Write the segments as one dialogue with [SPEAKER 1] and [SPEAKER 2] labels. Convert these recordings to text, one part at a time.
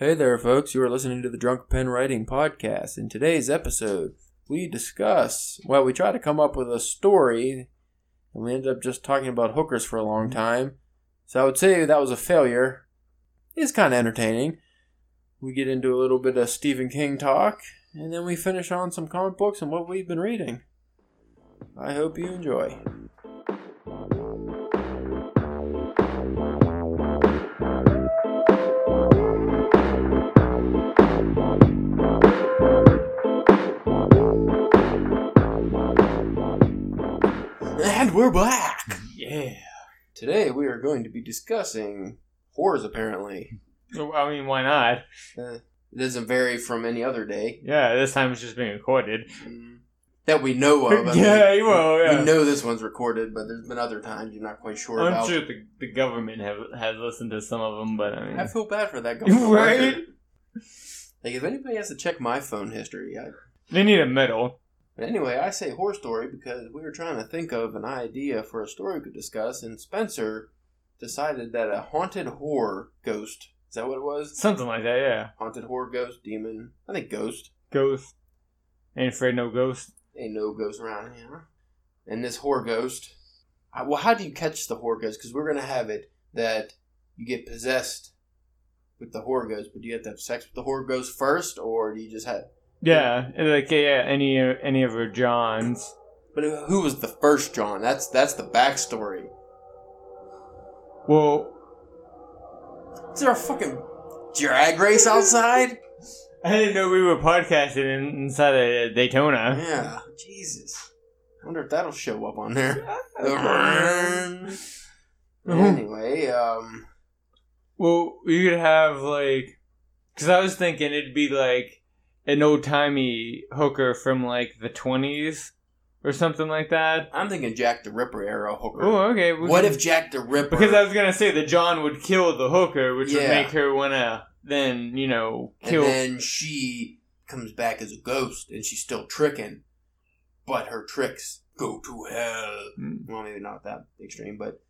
[SPEAKER 1] Hey there, folks. You are listening to the Drunk Pen Writing Podcast. In today's episode, we discuss, well, we try to come up with a story, and we end up just talking about hookers for a long mm-hmm. time. So I would say that was a failure. It's kind of entertaining. We get into a little bit of Stephen King talk, and then we finish on some comic books and what we've been reading. I hope you enjoy. We're back!
[SPEAKER 2] Yeah.
[SPEAKER 1] Today we are going to be discussing horrors, apparently.
[SPEAKER 2] I mean, why not?
[SPEAKER 1] Uh, it doesn't vary from any other day.
[SPEAKER 2] Yeah, this time it's just being recorded.
[SPEAKER 1] Mm, That we know of. I mean,
[SPEAKER 2] yeah, well, yeah.
[SPEAKER 1] We know this one's recorded, but there's been other times you're not quite sure
[SPEAKER 2] I'm
[SPEAKER 1] about.
[SPEAKER 2] sure the, the government have has listened to some of them, but I mean,
[SPEAKER 1] I feel bad for that government
[SPEAKER 2] Right?
[SPEAKER 1] Like, if anybody has to check my phone history, I
[SPEAKER 2] they need a medal.
[SPEAKER 1] But anyway, I say horror story because we were trying to think of an idea for a story we could discuss, and Spencer decided that a haunted horror ghost is that what it was?
[SPEAKER 2] Something like that, yeah.
[SPEAKER 1] Haunted horror ghost, demon. I think ghost.
[SPEAKER 2] Ghost. Ain't afraid no ghost.
[SPEAKER 1] Ain't no ghost around here. And this horror ghost. I, well, how do you catch the horror ghost? Because we're gonna have it that you get possessed with the horror ghost, but do you have to have sex with the horror ghost first, or do you just have?
[SPEAKER 2] Yeah, and like yeah, any any of her Johns.
[SPEAKER 1] But who was the first John? That's that's the backstory.
[SPEAKER 2] Well,
[SPEAKER 1] Is there a fucking drag race outside?
[SPEAKER 2] I didn't know we were podcasting inside of Daytona.
[SPEAKER 1] Yeah, Jesus. I wonder if that'll show up on there. anyway, um,
[SPEAKER 2] Well, you could have like, because I was thinking it'd be like an old timey hooker from like the twenties or something like that.
[SPEAKER 1] I'm thinking Jack the Ripper era hooker.
[SPEAKER 2] Oh, okay. we
[SPEAKER 1] what
[SPEAKER 2] can-
[SPEAKER 1] if Jack the Ripper?
[SPEAKER 2] Because I was gonna say that John would kill the hooker, which would make her wanna then you know
[SPEAKER 1] and
[SPEAKER 2] kill.
[SPEAKER 1] then she comes back as a ghost, and she's still tricking, but her tricks go to hell.
[SPEAKER 2] Mm.
[SPEAKER 1] Well, maybe not that extreme, but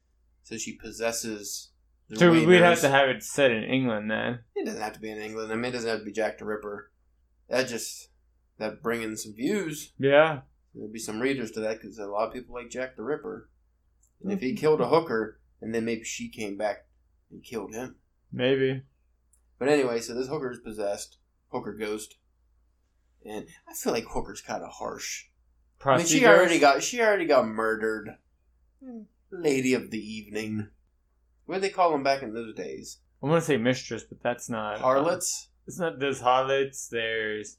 [SPEAKER 1] so she possesses. the
[SPEAKER 2] so we'd have to have it set in England then.
[SPEAKER 1] It doesn't have to be in England. I mean, it doesn't have to be Jack the Ripper. That just that bring in some views.
[SPEAKER 2] Yeah.
[SPEAKER 1] There'll be some readers to that because a lot of people like Jack the Ripper. And if he mm-hmm. killed a hooker, and then maybe she came back and killed him.
[SPEAKER 2] Maybe.
[SPEAKER 1] But anyway, so this hooker is possessed, hooker ghost, and I feel like hooker's kind of harsh. I mean, she
[SPEAKER 2] Prostitute
[SPEAKER 1] already got she already got murdered. Hmm. Lady of the evening. What did they call them back in those days?
[SPEAKER 2] I want to say mistress, but that's not uh,
[SPEAKER 1] Harlots.
[SPEAKER 2] It's not. There's harlots. There's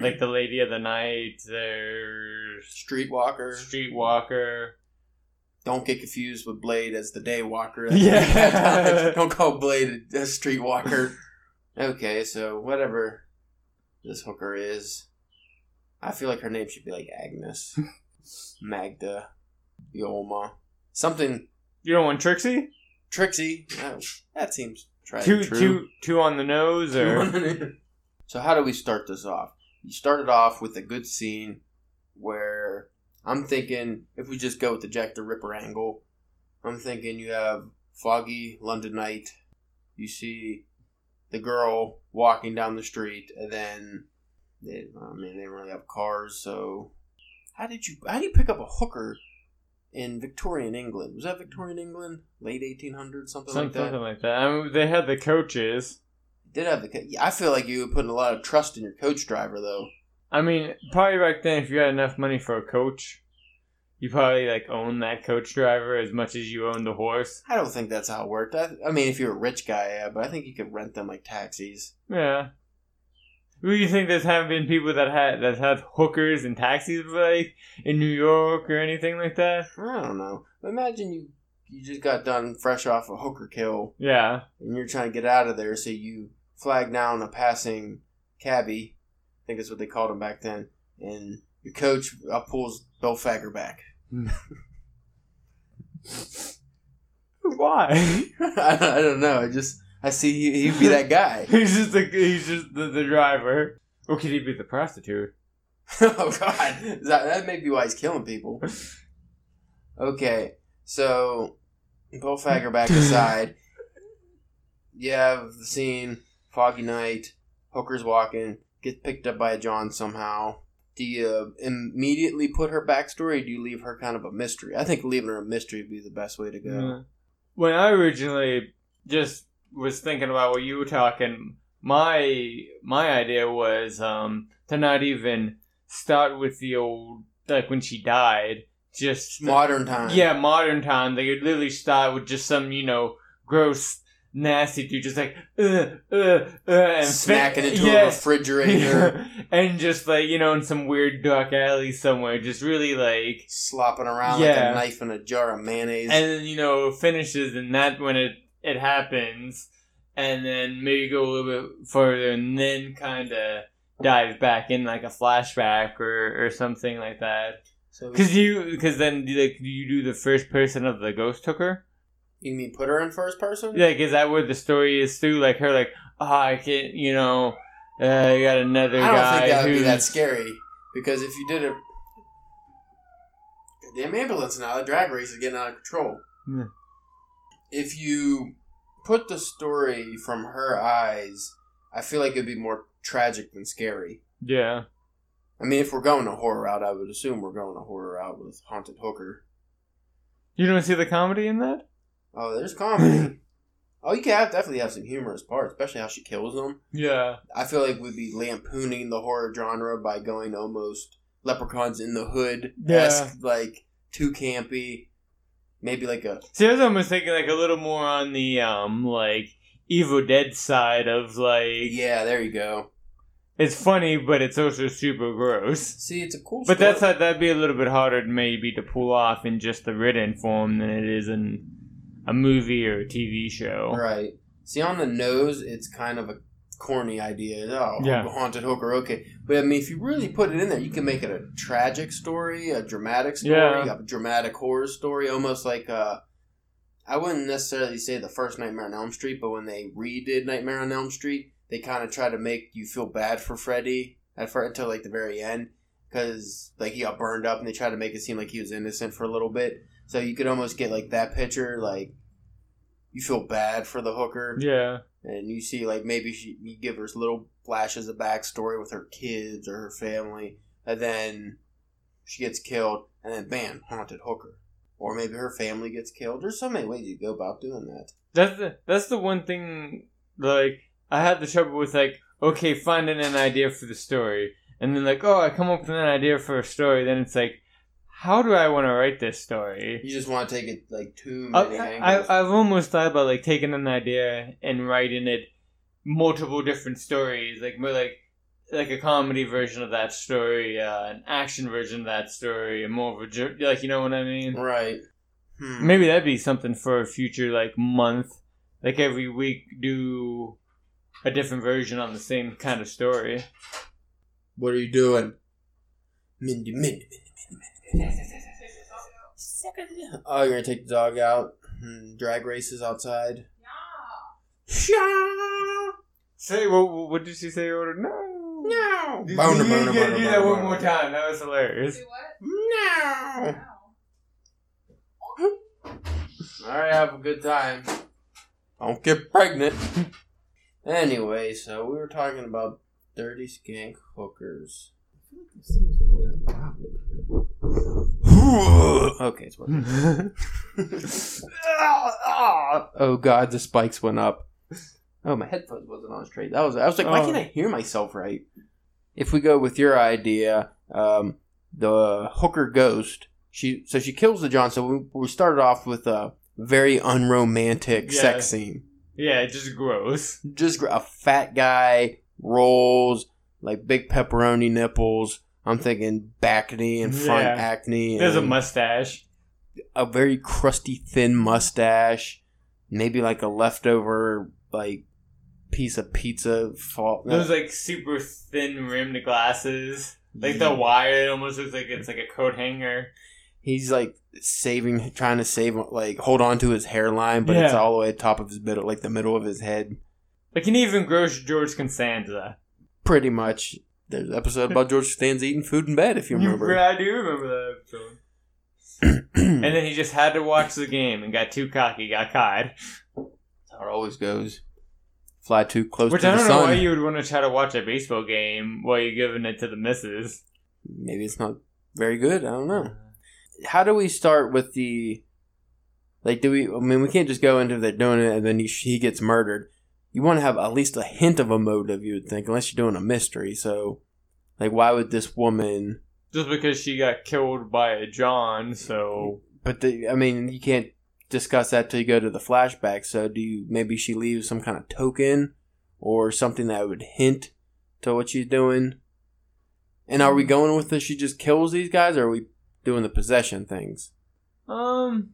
[SPEAKER 2] like the lady of the night. There's
[SPEAKER 1] Streetwalker.
[SPEAKER 2] streetwalker.
[SPEAKER 1] Don't get confused with Blade as the Daywalker.
[SPEAKER 2] Yeah.
[SPEAKER 1] Don't call Blade a Streetwalker. okay, so whatever this hooker is, I feel like her name should be like Agnes, Magda, Yolma, something
[SPEAKER 2] You don't want Trixie?
[SPEAKER 1] Trixie. Oh, that seems tried
[SPEAKER 2] Two, two, two on the nose,
[SPEAKER 1] so how do we start this off? You started off with a good scene where I'm thinking if we just go with the Jack the Ripper angle, I'm thinking you have foggy London night. You see the girl walking down the street, and then they, I mean, they don't really have cars. So how did you how do you pick up a hooker in Victorian England? Was that Victorian England, late 1800s, something, like that?
[SPEAKER 2] something like that. I mean, they had the coaches.
[SPEAKER 1] Did have the? co- I feel like you were putting a lot of trust in your coach driver, though.
[SPEAKER 2] I mean, probably back then, if you had enough money for a coach, you probably like own that coach driver as much as you own the horse.
[SPEAKER 1] I don't think that's how it worked. I, I mean, if you're a rich guy, yeah, but I think you could rent them like taxis.
[SPEAKER 2] Yeah. Do you think there's haven't been people that had that had hookers and taxis like in New York or anything like that?
[SPEAKER 1] I don't know. Imagine you you just got done fresh off a hooker kill,
[SPEAKER 2] Yeah.
[SPEAKER 1] and you're trying to get out of there, so you flag down a passing cabbie. I think that's what they called him back then. And your coach uh, pulls Bill Fagerbakke.
[SPEAKER 2] Why?
[SPEAKER 1] I, I don't know. I just I see he, he'd be that guy.
[SPEAKER 2] he's just the he's just the, the driver. Or could he be the prostitute?
[SPEAKER 1] oh God, that that may be why he's killing people. Okay, so Bill Fagerbakke aside. You have the scene foggy night. Hooker's walking, gets picked up by John somehow. Do you immediately put her backstory? Or do you leave her kind of a mystery? I think leaving her a mystery would be the best way to go.
[SPEAKER 2] Yeah. When I originally just was thinking about what you were talking, my my idea was um, to not even start with the old like when she died, just
[SPEAKER 1] Modern time.
[SPEAKER 2] yeah, modern time. They could literally start with just some you know gross, nasty dude, just like uh, uh, uh, and
[SPEAKER 1] Smacking
[SPEAKER 2] fit-
[SPEAKER 1] into
[SPEAKER 2] yeah.
[SPEAKER 1] a refrigerator,
[SPEAKER 2] and just like you know in some weird dark alley somewhere, just really like
[SPEAKER 1] slopping around like a knife in a jar of mayonnaise.
[SPEAKER 2] and then you know finishes and that when it it happens and then maybe go a little bit further and then kind of dive back in like a flashback or or something like that
[SPEAKER 1] so
[SPEAKER 2] because you because then like you do the first person of the ghost hooker
[SPEAKER 1] you mean put her in first person?
[SPEAKER 2] like is that where the story is through like her like oh i can't you know uh, you got another
[SPEAKER 1] I don't
[SPEAKER 2] guy
[SPEAKER 1] think that would be that scary because if you did a damn ambulance now, the drag race is getting out of control.
[SPEAKER 2] Yeah.
[SPEAKER 1] If you put the story from her eyes, I feel like it'd be more tragic than scary.
[SPEAKER 2] yeah
[SPEAKER 1] I mean, if we're going a horror route, I would assume we're going a horror route with haunted hooker.
[SPEAKER 2] you don't see the comedy in that
[SPEAKER 1] Oh, there's comedy. oh, you can have, definitely have some humorous parts, especially how she kills them.
[SPEAKER 2] yeah
[SPEAKER 1] I feel like we'd be lampooning the horror genre by going almost Leprechauns in the Hood
[SPEAKER 2] Yeah.
[SPEAKER 1] like too campy. Maybe like a
[SPEAKER 2] See, I was almost thinking like a little more on the um like Evil Dead side of like
[SPEAKER 1] yeah, there you go.
[SPEAKER 2] it's funny, but it's also super gross.
[SPEAKER 1] See, it's a cool.
[SPEAKER 2] But
[SPEAKER 1] story.
[SPEAKER 2] that's how, that'd be a little bit harder maybe to pull off in just the written form than it is in a movie or a TV show.
[SPEAKER 1] right. See, on the nose, it's kind of a corny idea. Oh,
[SPEAKER 2] Yeah.
[SPEAKER 1] haunted hooker, okay. But I mean, if you really put it in there, you can make it a tragic story, a dramatic story,
[SPEAKER 2] Yeah.
[SPEAKER 1] a dramatic horror story, almost like uh I wouldn't necessarily say the first Nightmare on Elm Street, but when they redid Nightmare on Elm Street, they kind of try to make you feel bad for Freddy at first until like the very end, because like he got burned up, and they tried to make it seem like he was innocent for a little bit. So you could almost get like that picture, like you feel bad for the hooker,
[SPEAKER 2] Yeah.
[SPEAKER 1] And you see like maybe she you give her little flashes of backstory with her kids or her family, and then she gets killed, and then bam, haunted hooker, or maybe her family gets killed. There's so many ways you go about doing that.
[SPEAKER 2] That's the that's the one thing like I had the trouble with like okay finding an idea for the story and then like oh I come up with an idea for a story then it's like how do I want to write this story?
[SPEAKER 1] You just want to take it like too
[SPEAKER 2] I,
[SPEAKER 1] many
[SPEAKER 2] I,
[SPEAKER 1] angles.
[SPEAKER 2] I've almost thought about like taking an idea and writing it multiple different stories like more like like a comedy version of that story, uh, an action version of that story, and more of a like you know what I mean.
[SPEAKER 1] right. Hmm.
[SPEAKER 2] Maybe that'd be something for a future like month. Like every week do a different version on the same kind of story.
[SPEAKER 1] What are you doing? Mindy, Mindy, Mindy. Oh, you're gonna take the dog out? Hmm, drag races outside? Yeah.
[SPEAKER 2] Say what? What did she say? Order no.
[SPEAKER 1] No.
[SPEAKER 2] You,
[SPEAKER 1] Boner,
[SPEAKER 2] you
[SPEAKER 1] boner,
[SPEAKER 2] gotta
[SPEAKER 1] boner,
[SPEAKER 2] do that one
[SPEAKER 1] boner.
[SPEAKER 2] more time. That was hilarious.
[SPEAKER 3] Do what?
[SPEAKER 1] No.
[SPEAKER 3] Wow.
[SPEAKER 1] All right, have a good time. Don't get pregnant. anyway, so we were talking about dirty skank hookers. Okay, it's working. oh god, the spikes went up. Oh, my headphones wasn't on straight. That was. I was like, why
[SPEAKER 2] Oh.
[SPEAKER 1] can't I hear myself right? If we go with your idea, um, the hooker ghost. She so she kills the John. So we, we started off with a very unromantic
[SPEAKER 2] Yeah.
[SPEAKER 1] sex scene.
[SPEAKER 2] yeah, just gross.
[SPEAKER 1] Just a fat guy rolls like big pepperoni nipples. I'm thinking back acne and front
[SPEAKER 2] Yeah.
[SPEAKER 1] acne.
[SPEAKER 2] There's a mustache.
[SPEAKER 1] a very crusty thin mustache, maybe like a leftover like piece of pizza. Fall.
[SPEAKER 2] Those like super thin rimmed glasses. Like the wire, it almost looks like it's like a coat hanger.
[SPEAKER 1] He's like saving, trying to save, like hold on to his hairline, but it's all the way at top of his middle, like the middle of his head.
[SPEAKER 2] Like an even gross George Costanza.
[SPEAKER 1] Pretty much. There's an episode about George Costanza eating food in bed, if you remember.
[SPEAKER 2] I do remember that episode. and then he just had to watch the game and got too cocky, got caught.
[SPEAKER 1] That's how it always goes. fly too close
[SPEAKER 2] Which
[SPEAKER 1] to
[SPEAKER 2] I
[SPEAKER 1] the sun.
[SPEAKER 2] Which I don't know why you would want to try to watch a baseball game while you're giving it to the missus.
[SPEAKER 1] Maybe it's not very good. I don't know. How do we start with the like? Do we? I mean, we can't just go into they're and then he, he gets murdered. You want to have at least a hint of a motive, you would think, unless you're doing a mystery. So, like, why would this woman?
[SPEAKER 2] Just because she got killed by a John, so
[SPEAKER 1] But the, I mean, you can't discuss that till you go to the flashback. So, do you maybe she leaves some kind of token or something that would hint to what she's doing? And are we going with this? She just kills these guys, or are we doing the possession things?
[SPEAKER 2] um,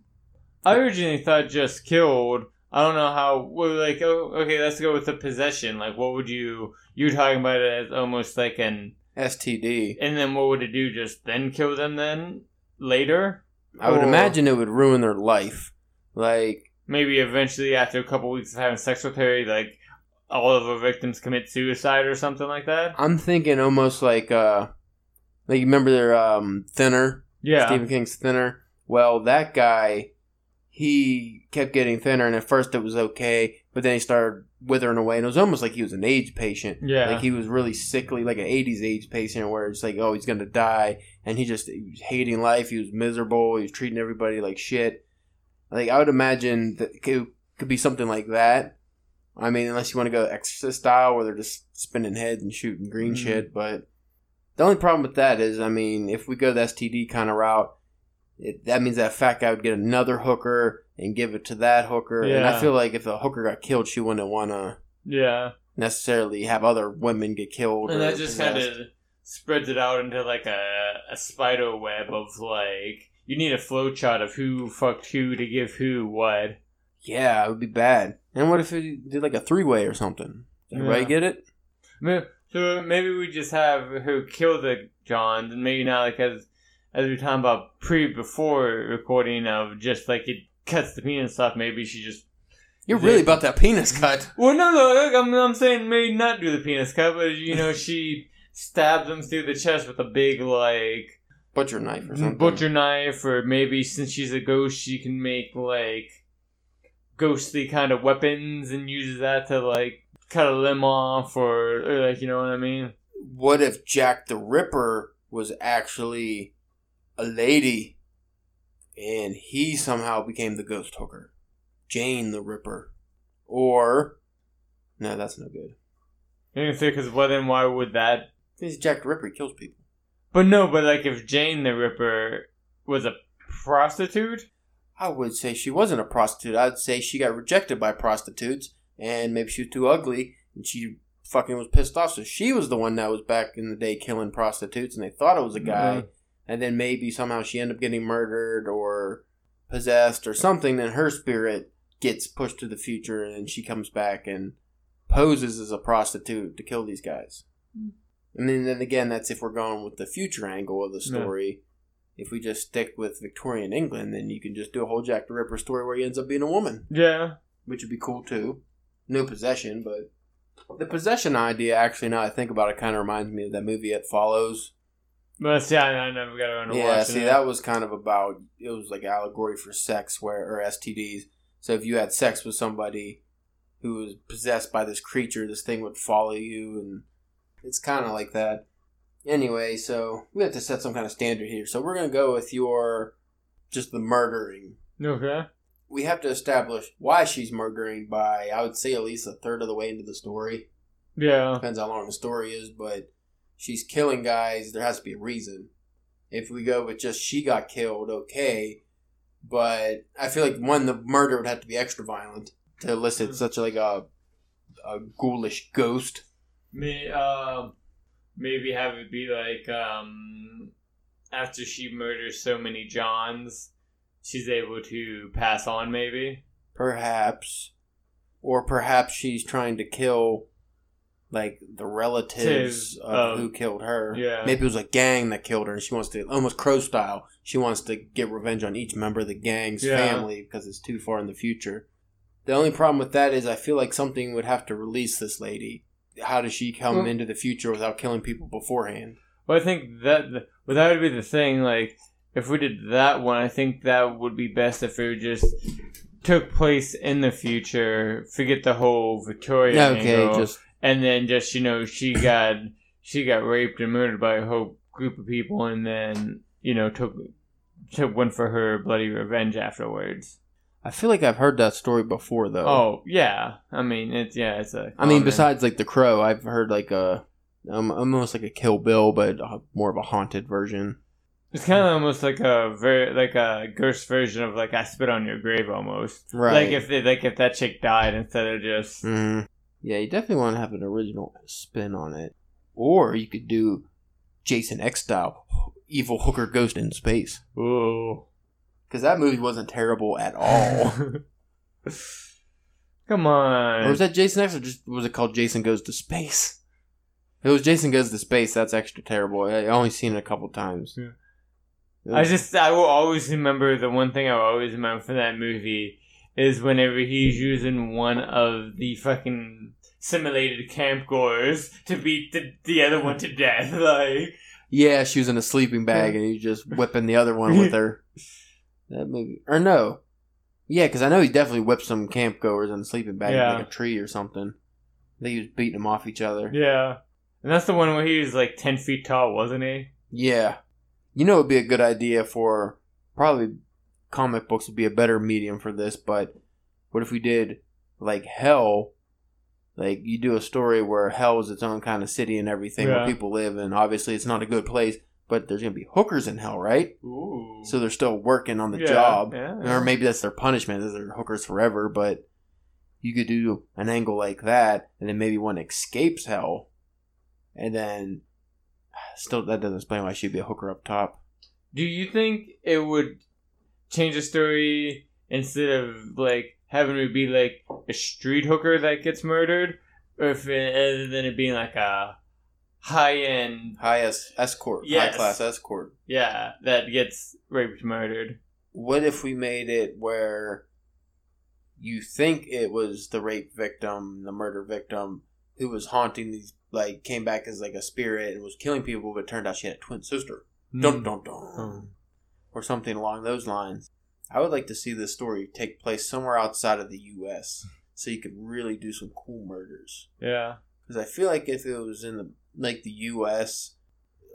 [SPEAKER 2] I originally thought just killed. I don't know how. Well, like, oh, okay, let's go with the possession. Like, what would you? You're talking about it as almost like an,
[SPEAKER 1] STD.
[SPEAKER 2] and then what would it do? Just then kill them then later?
[SPEAKER 1] I would
[SPEAKER 2] Or-
[SPEAKER 1] imagine it would ruin their life. Like,
[SPEAKER 2] Maybe eventually, after a couple weeks of having sex with her, like all of her victims commit suicide or something like that.
[SPEAKER 1] I'm thinking almost like, uh, like you remember their um, Thinner,
[SPEAKER 2] Yeah,
[SPEAKER 1] Stephen King's Thinner. Well, that guy, he kept getting thinner, and at first it was okay, but then he started withering away, and it was almost like he was an AIDS patient.
[SPEAKER 2] yeah.
[SPEAKER 1] Like he was really sickly, like an '80s AIDS patient, where it's like, oh, he's gonna die, and he just he was hating life. He was miserable. He was treating everybody like shit. Like I would imagine that it could, could be something like that. I mean, unless you want to go Exorcist style, where they're just spinning heads and shooting green
[SPEAKER 2] Mhm.
[SPEAKER 1] shit. But the only problem with that is, I mean, if we go the STD kind of route, it, that means that fat guy would get another hooker and give it to that hooker. And I feel like if the hooker got killed, she wouldn't want to
[SPEAKER 2] yeah.
[SPEAKER 1] necessarily have other women get killed.
[SPEAKER 2] and that just kind of spreads it out into like a, a spider web of like you need a flowchart of who fucked who to give who what.
[SPEAKER 1] yeah, it would be bad. And what if it did like a three way or something? Does Everybody
[SPEAKER 2] Yeah.
[SPEAKER 1] get it?
[SPEAKER 2] So maybe we just have her kill the Johns, and maybe not like as as we were talking about pre before recording of just like it cuts the penis off. Maybe she just
[SPEAKER 1] You're really about that penis cut.
[SPEAKER 2] well, no, no, look, I'm I'm saying maybe not do the penis cut, but you know she stabs him through the chest with a big like
[SPEAKER 1] Butcher knife or something.
[SPEAKER 2] butcher knife, or maybe since she's a ghost, she can make like ghostly kind of weapons and uses that to like cut a limb off, or, or like you know what I mean.
[SPEAKER 1] What if Jack the Ripper was actually a lady and he somehow became the ghost hooker? Jane the Ripper. Or. No, that's no good.
[SPEAKER 2] You can say because well then why would that?
[SPEAKER 1] This Jack the Ripper he kills people.
[SPEAKER 2] But no, but like if Jane the Ripper was a prostitute,
[SPEAKER 1] I would say she wasn't a prostitute. I'd say she got rejected by prostitutes, and maybe she was too ugly, and she fucking was pissed off. So she was the one that was back in the day killing prostitutes, and they thought it was a guy.
[SPEAKER 2] Mhm.
[SPEAKER 1] And then maybe somehow she ended up getting murdered or possessed or something. Then her spirit gets pushed to the future, and she comes back and poses as a prostitute to kill these guys.
[SPEAKER 2] Mm.
[SPEAKER 1] And then, then again, that's if we're going with the future angle of the
[SPEAKER 2] Yeah.
[SPEAKER 1] story. If we just stick with Victorian England, then you can just do a whole Jack the Ripper story where he ends up being a woman,
[SPEAKER 2] yeah,
[SPEAKER 1] which would be cool too. No possession, but the possession idea, actually, now I think about it, kind of reminds me of that movie It Follows.
[SPEAKER 2] But see, I, I never got around to
[SPEAKER 1] Yeah,
[SPEAKER 2] watching
[SPEAKER 1] see,
[SPEAKER 2] it.
[SPEAKER 1] that was kind of about it was like allegory for sex, where or STDs. So if you had sex with somebody who was possessed by this creature, this thing would follow you, and it's kind of like that. Anyway, so we have to set some kind of standard here. So we're gonna go with your just the murdering.
[SPEAKER 2] okay.
[SPEAKER 1] We have to establish why she's murdering by I would say at least a third of the way into the story.
[SPEAKER 2] Yeah,
[SPEAKER 1] Depends how long the story is, but she's killing guys. There has to be a reason. If we go with just she got killed, okay. But I feel like one, the murder would have to be extra violent to elicit such like a a ghoulish ghost.
[SPEAKER 2] May, uh, maybe have it be like um after she murders so many Johns, she's able to pass on. Maybe
[SPEAKER 1] Perhaps, or perhaps she's trying to kill like the relatives of
[SPEAKER 2] um,
[SPEAKER 1] who killed her.
[SPEAKER 2] yeah.
[SPEAKER 1] Maybe it was a gang that killed her, and she wants to almost crow style. She wants to get revenge on each member of the gang's
[SPEAKER 2] Yeah.
[SPEAKER 1] family because it's too far in the future. The only problem with that is I feel like something would have to release this lady. How does she come
[SPEAKER 2] Well-
[SPEAKER 1] into the future without killing people beforehand?
[SPEAKER 2] Well, I think that well, that would be the thing. Like, if we did that one, I think that would be best if it just took place in the future. Forget the whole Victoria
[SPEAKER 1] okay,
[SPEAKER 2] angle,
[SPEAKER 1] just
[SPEAKER 2] and then just you know she got she got raped and murdered by a whole group of people, and then you know took took one for her bloody revenge afterwards.
[SPEAKER 1] I feel like I've heard that story before though.
[SPEAKER 2] Oh yeah, I mean it's yeah it's a.
[SPEAKER 1] I mean, besides like the Crow, I've heard like a um, almost like a Kill Bill, but uh, more of a haunted version.
[SPEAKER 2] it's kind of almost like a very like a ghost version of like I spit on your grave almost.
[SPEAKER 1] Right.
[SPEAKER 2] Like if they, like if that chick died instead of just
[SPEAKER 1] Mhm. Yeah, you definitely want to have an original spin on it, or you could do Jason X style, evil hooker ghost in space,
[SPEAKER 2] ooh.
[SPEAKER 1] because that movie wasn't terrible at all.
[SPEAKER 2] Come on.
[SPEAKER 1] or was that Jason X, or just was it called Jason Goes to Space? If it was Jason Goes to Space. That's extra terrible. I I only seen it a couple times.
[SPEAKER 2] Yeah. I just I will always remember the one thing I will always remember from that movie is whenever he's using one of the fucking simulated camp goers to beat the, the other one to death. Like
[SPEAKER 1] Yeah, she was in a sleeping bag and he's just whipping the other one with her. That movie, or no? Yeah, because I know he definitely whipped some camp goers in a sleeping bag,
[SPEAKER 2] Yeah.
[SPEAKER 1] like a tree or something. I think he was beating them off each other.
[SPEAKER 2] Yeah. And that's the one where he was like ten feet tall, wasn't he?
[SPEAKER 1] Yeah, you know, it'd be a good idea for probably comic books would be a better medium for this. But what if we did like Hell? Like you do a story where Hell is its own kind of city and everything
[SPEAKER 2] Yeah.
[SPEAKER 1] where people live, and obviously it's not a good place. But there's gonna be hookers in Hell, right?
[SPEAKER 2] Ooh.
[SPEAKER 1] So they're still working on the
[SPEAKER 2] Yeah,
[SPEAKER 1] job.
[SPEAKER 2] yeah.
[SPEAKER 1] Or maybe that's their punishment, is they're hookers forever, but you could do an angle like that, and then maybe one escapes hell, and then still that doesn't explain why she'd be a hooker up top.
[SPEAKER 2] Do you think it would change the story instead of like having it be like a street hooker that gets murdered, or if it, other than it being like a high end,
[SPEAKER 1] High es- escort,
[SPEAKER 2] Yes.
[SPEAKER 1] high class escort.
[SPEAKER 2] yeah, that gets raped murdered?
[SPEAKER 1] What if we made it where you think it was the rape victim, the murder victim, who was haunting these, like, came back as like a spirit and was killing people, but it turned out she had a twin sister. Dun hmm. dun dun.
[SPEAKER 2] Oh.
[SPEAKER 1] Or something along those lines. I would like to see this story take place somewhere outside of the U.S. so you could really do some cool murders.
[SPEAKER 2] Yeah.
[SPEAKER 1] Because I feel like if it was in the like the U.S.,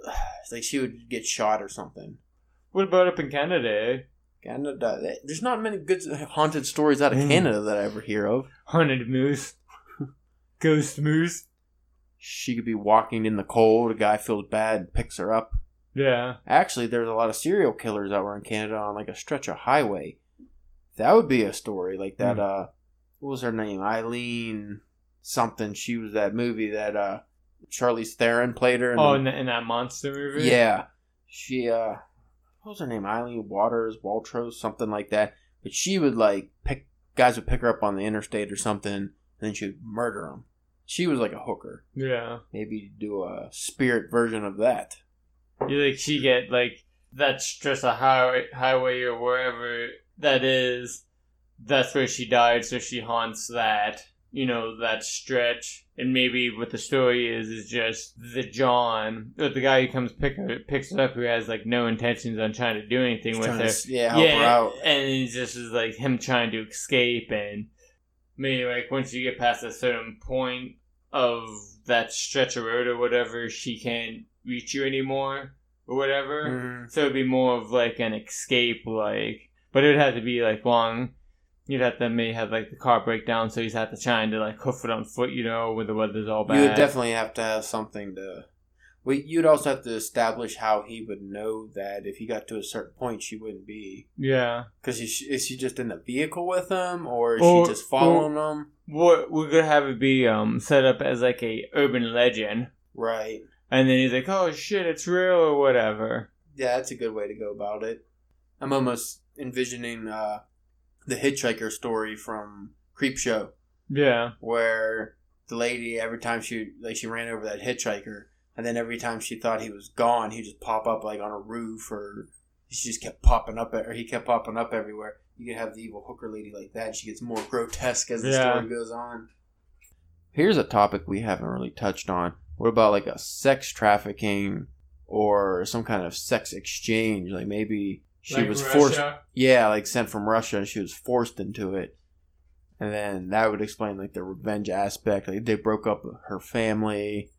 [SPEAKER 1] like she would get shot or something.
[SPEAKER 2] What about up in Canada? eh?
[SPEAKER 1] Canada, eh, there's not many good haunted stories out of
[SPEAKER 2] Mm.
[SPEAKER 1] Canada that I ever hear of.
[SPEAKER 2] Haunted moose, ghost moose.
[SPEAKER 1] She could be walking in the cold. A guy feels bad, picks her up.
[SPEAKER 2] Yeah.
[SPEAKER 1] Actually, there's a lot of serial killers that were in Canada on like a stretch of highway. That would be a story like that.
[SPEAKER 2] Hmm.
[SPEAKER 1] Uh, what was her name? Eileen something. She was that movie that uh, Charlize Theron played her. In
[SPEAKER 2] Oh,
[SPEAKER 1] the-
[SPEAKER 2] in, the, in that monster movie.
[SPEAKER 1] yeah. She uh, what was her name? Eileen Waters, Waltros, something like that. But she would like pick guys would pick her up on the interstate or something, and then she would murder them. She was like a hooker.
[SPEAKER 2] Yeah.
[SPEAKER 1] Maybe do a spirit version of that.
[SPEAKER 2] You like she get like that's just a highway, highway or wherever that is. That's where she died, so she haunts that. You know that stretch, and maybe what the story is is just the John, or the guy who comes pick her, picks her up, who has like no intentions on trying to do anything
[SPEAKER 1] Just
[SPEAKER 2] with her.
[SPEAKER 1] to yeah, help her out.
[SPEAKER 2] and it's just is like him trying to escape, and maybe like once you get past a certain point of that stretch of road or whatever, she can't reach you anymore or whatever.
[SPEAKER 1] Mhm.
[SPEAKER 2] So it'd be more of like an escape, like, but it would have to be like long. You'd have to maybe have like the car break down, so he's have to try and to like hoof it on foot, you know, when the weather's all bad.
[SPEAKER 1] You would definitely have to have something to. Well, you'd also have to establish how he would know that if he got to a certain point, she wouldn't be.
[SPEAKER 2] yeah.
[SPEAKER 1] Because is she, is she just in the vehicle with him, or is
[SPEAKER 2] Or-
[SPEAKER 1] she just following him?
[SPEAKER 2] What we're gonna have it be um set up as like a urban legend,
[SPEAKER 1] Right.
[SPEAKER 2] And then he's like, "Oh shit, it's real" or whatever.
[SPEAKER 1] Yeah, that's a good way to go about it. I'm almost envisioning uh, the hitchhiker story from Creepshow,
[SPEAKER 2] Yeah.
[SPEAKER 1] where the lady every time she like she ran over that hitchhiker, and then every time she thought he was gone, he'd just pop up like on a roof, or she just kept popping up, or he kept popping up everywhere. You could have the evil hooker lady like that. And she gets more grotesque as the
[SPEAKER 2] Yeah.
[SPEAKER 1] story goes on. Here's a topic we haven't really touched on. What about like a sex trafficking or some kind of sex exchange? Like maybe she
[SPEAKER 2] Like
[SPEAKER 1] was forced. Yeah, like sent from Russia, and she was forced into it. And then that would explain like the revenge aspect. Like they broke up her family.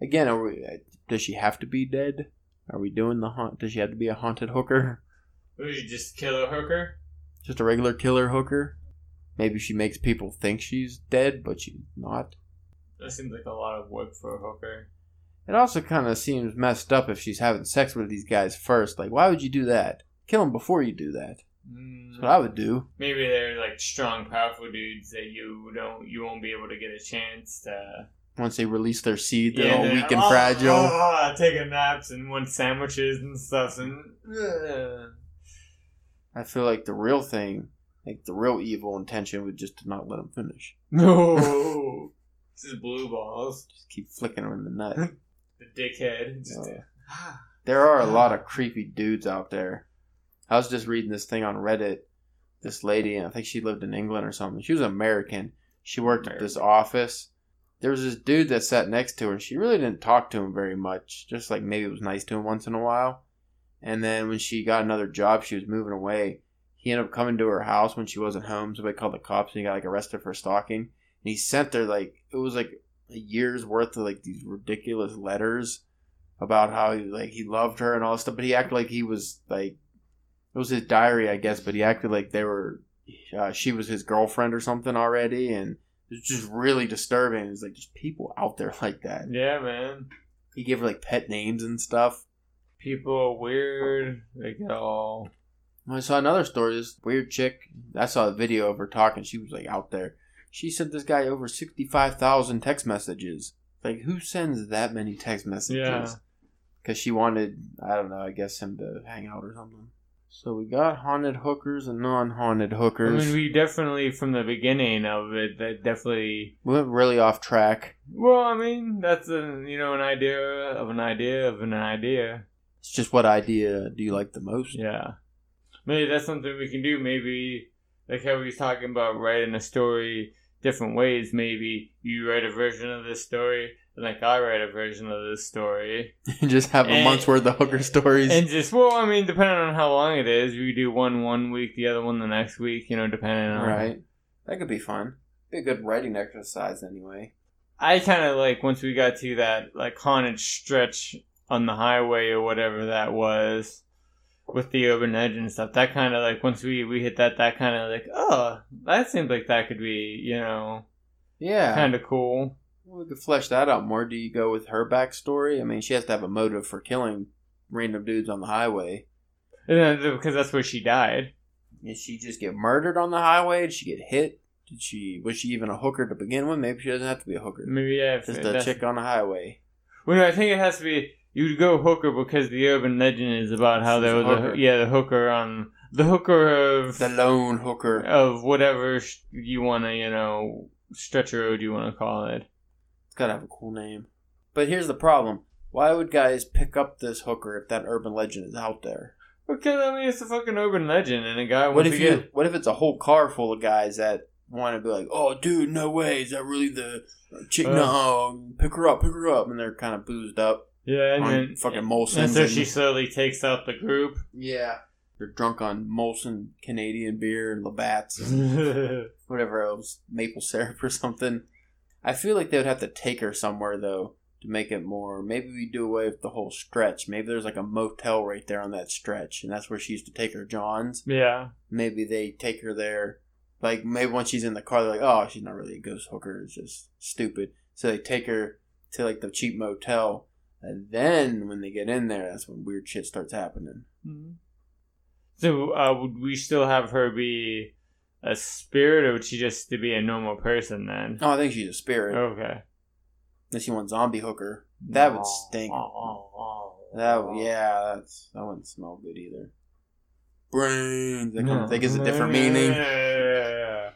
[SPEAKER 1] Again, are we, uh, does she have to be dead? Are we doing the haunt? Does she have to be a haunted hooker?
[SPEAKER 2] Would you just kill a hooker?
[SPEAKER 1] Just a regular killer hooker? Maybe she makes people think she's dead, but she's not.
[SPEAKER 2] That seems like a lot of work for a hooker.
[SPEAKER 1] It also kind of seems messed up if she's having sex with these guys first. Like, why would you do that? Kill them before you do that.
[SPEAKER 2] Mm,
[SPEAKER 1] That's what I would do.
[SPEAKER 2] Maybe they're like strong, powerful dudes that you don't, you won't be able to get a chance to.
[SPEAKER 1] Once they release their seed, they're all
[SPEAKER 2] they're-
[SPEAKER 1] weak and
[SPEAKER 2] "Ah,
[SPEAKER 1] fragile.
[SPEAKER 2] ah," taking naps and want sandwiches and stuff, and Ugh.
[SPEAKER 1] I feel like the real thing, like the real evil intention, would just to not let them finish.
[SPEAKER 2] no, is blue balls.
[SPEAKER 1] Just keep flicking them in the nut.
[SPEAKER 2] The dickhead. Just, ah.
[SPEAKER 1] There are a lot of creepy dudes out there. I was just reading this thing on Reddit. This lady, and I think she lived in England or something. She was American. She worked at this office. There was this dude that sat next to her, and she really didn't talk to him very much. Just like maybe it was nice to him once in a while. And then when she got another job, she was moving away. He ended up coming to her house when she wasn't home. Somebody called the cops, and he got like arrested for stalking. And he sent her like it was like a year's worth of like these ridiculous letters about how he like he loved her and all this stuff, but he acted like he was like it was his diary, I guess, but he acted like they were uh, she was his girlfriend or something already, and it's just really disturbing. It's like just people out there like that.
[SPEAKER 2] Yeah, man.
[SPEAKER 1] He gave her like pet names and stuff.
[SPEAKER 2] People are weird. They get all.
[SPEAKER 1] I saw another story. This weird chick. I saw a video of her talking. She was like out there. She sent this guy over sixty five thousand text messages. Like who sends that many text messages?
[SPEAKER 2] Yeah.
[SPEAKER 1] because she wanted I don't know I guess him to hang out or something. So we got haunted hookers and non-haunted hookers.
[SPEAKER 2] I mean, we definitely from the beginning of it that definitely.
[SPEAKER 1] we went really off track.
[SPEAKER 2] Well, I mean, that's a you know an idea of an idea of an idea.
[SPEAKER 1] It's just what idea do you like the most?
[SPEAKER 2] Yeah. Maybe that's something we can do. Maybe, like how we was talking about writing a story different ways. Maybe you write a version of this story, and like I write a version of this story.
[SPEAKER 1] And just have a
[SPEAKER 2] And-
[SPEAKER 1] month's worth of hooker stories.
[SPEAKER 2] And just, well, I mean, depending on how long it is, we do one one week, the other one the next week, you know, depending on.
[SPEAKER 1] right, that could be fun. Be a good writing exercise anyway.
[SPEAKER 2] I kind of like once we got to that like haunted stretch on the highway or whatever that was with the urban edge and stuff. That kind of like once we we hit that, that kind of like oh, that seems like that could be you know
[SPEAKER 1] Yeah,
[SPEAKER 2] kind of cool.
[SPEAKER 1] Well, we could flesh that out more. Do you go with her backstory? I mean, she has to have a motive for killing random dudes on the highway.
[SPEAKER 2] Because that's where she died.
[SPEAKER 1] Did she just get murdered on the highway? Did she get hit? Did she was she even a hooker to begin with? Maybe she doesn't have to be a hooker.
[SPEAKER 2] Maybe yeah. if
[SPEAKER 1] Just a chick on the highway.
[SPEAKER 2] Well, no, I think it has to be you'd go hooker because the urban legend is about how there
[SPEAKER 1] a
[SPEAKER 2] was a,
[SPEAKER 1] hooker.
[SPEAKER 2] yeah the hooker on the hooker of
[SPEAKER 1] The lone hooker.
[SPEAKER 2] of whatever you want to you know stretch road you want to call it.
[SPEAKER 1] It's gotta have a cool name. But here's the problem. Why would guys pick up this hooker if that urban legend is out there?
[SPEAKER 2] Because I mean it's a fucking urban legend and a guy
[SPEAKER 1] What if you what if it's a whole car full of guys that want to be like, Oh dude, no way, is that really the chick
[SPEAKER 2] Uh.
[SPEAKER 1] no pick her up, pick her up and they're kinda boozed up
[SPEAKER 2] yeah and
[SPEAKER 1] on
[SPEAKER 2] then
[SPEAKER 1] fucking Molson.
[SPEAKER 2] and
[SPEAKER 1] Molson.
[SPEAKER 2] so she slowly takes out the group.
[SPEAKER 1] Yeah. They're drunk on Molson Canadian beer and Labatt's and whatever else, maple syrup or something. I feel like they would have to take her somewhere though to make it more. Maybe we do away with the whole stretch. Maybe there's like a motel right there on that stretch, and that's where she used to take her Johns.
[SPEAKER 2] yeah.
[SPEAKER 1] Maybe they take her there. Like maybe once she's in the car, they're like, "Oh, she's not really a ghost hooker. It's just stupid." So they take her to like the cheap motel, and then when they get in there, that's when weird shit starts happening.
[SPEAKER 2] So uh, would we still have her be a spirit, or would she just to be a normal person then?
[SPEAKER 1] Oh, I think she's a spirit.
[SPEAKER 2] Okay.
[SPEAKER 1] Unless you want zombie hooker, that would stink. That yeah, that's that wouldn't smell good either. Brains. That, comes, that gives a different meaning.
[SPEAKER 2] Yeah.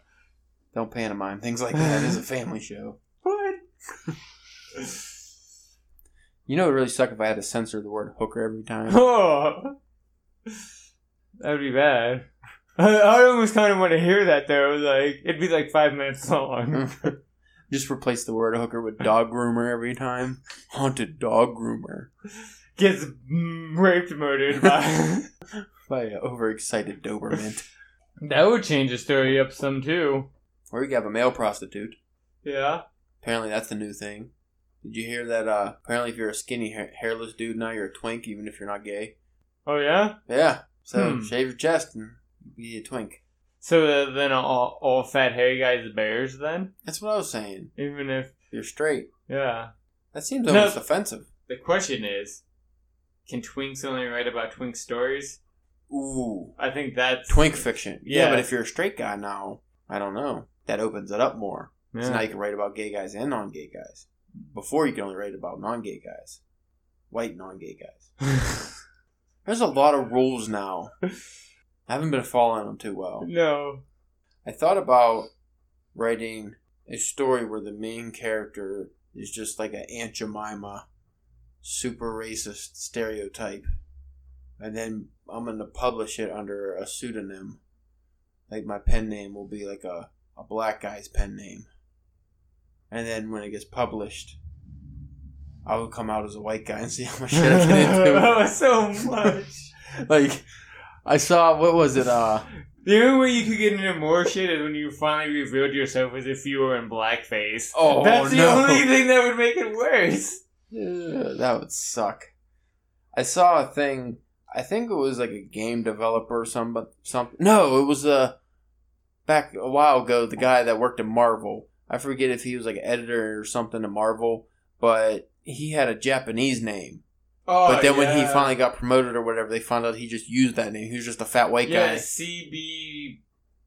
[SPEAKER 1] Don't pantomime things like that. It's a family show.
[SPEAKER 2] What?
[SPEAKER 1] You know, it would really suck if I had to censor the word hooker every time.
[SPEAKER 2] Oh, that'd be bad. I, I almost kind of want to hear that though. Like it'd be like five minutes long.
[SPEAKER 1] Just replace the word hooker with dog groomer every time. Haunted dog groomer.
[SPEAKER 2] Gets raped, murdered by.
[SPEAKER 1] by an overexcited Doberman.
[SPEAKER 2] That would change the story up some too.
[SPEAKER 1] or you could have a male prostitute.
[SPEAKER 2] Yeah.
[SPEAKER 1] Apparently, that's the new thing. Did you hear that? Uh, apparently, if you're a skinny, ha- hairless dude now, you're a twink, even if you're not gay.
[SPEAKER 2] Oh yeah.
[SPEAKER 1] Yeah. So
[SPEAKER 2] Hmm.
[SPEAKER 1] shave your chest and be a twink.
[SPEAKER 2] So uh, then all, all fat hairy guys are bears then?
[SPEAKER 1] That's what I was saying.
[SPEAKER 2] Even if
[SPEAKER 1] You're straight.
[SPEAKER 2] yeah.
[SPEAKER 1] That seems
[SPEAKER 2] No.
[SPEAKER 1] almost offensive.
[SPEAKER 2] The question is, can twinks only write about twink stories?
[SPEAKER 1] Ooh,
[SPEAKER 2] I think that's
[SPEAKER 1] twink fiction. Yeah,
[SPEAKER 2] Yeah.
[SPEAKER 1] but if you're a straight guy now, I don't know. That opens it up more. So now you can write about gay guys and non-gay guys. Before you can only write about non-gay guys, white non-gay guys. There's a lot of rules now. I haven't been following them too well.
[SPEAKER 2] no.
[SPEAKER 1] I thought about writing a story where the main character is just like an Aunt Jemima, super racist stereotype, and then I'm gonna publish it under a pseudonym. Like my pen name will be like a, a black guy's pen name, and then when it gets published, I will come out as a white guy and see how much shit I get into.
[SPEAKER 2] oh, so much.
[SPEAKER 1] like, I saw what was it? Uh,
[SPEAKER 2] The only way you could get into more shit is when you finally revealed yourself as if you were in blackface.
[SPEAKER 1] Oh,
[SPEAKER 2] That's the
[SPEAKER 1] no.
[SPEAKER 2] only thing that would make it worse.
[SPEAKER 1] Yeah, that would suck. I saw a thing. I think it was like a game developer or some, but something. No, it was uh, back a while ago. The guy that worked at Marvel. I forget if he was like an editor or something to Marvel, but he had a Japanese name.
[SPEAKER 2] Oh,
[SPEAKER 1] but then when he finally got promoted or whatever, they found out he just used that name. He was just a fat white
[SPEAKER 2] yeah,
[SPEAKER 1] guy.
[SPEAKER 2] CB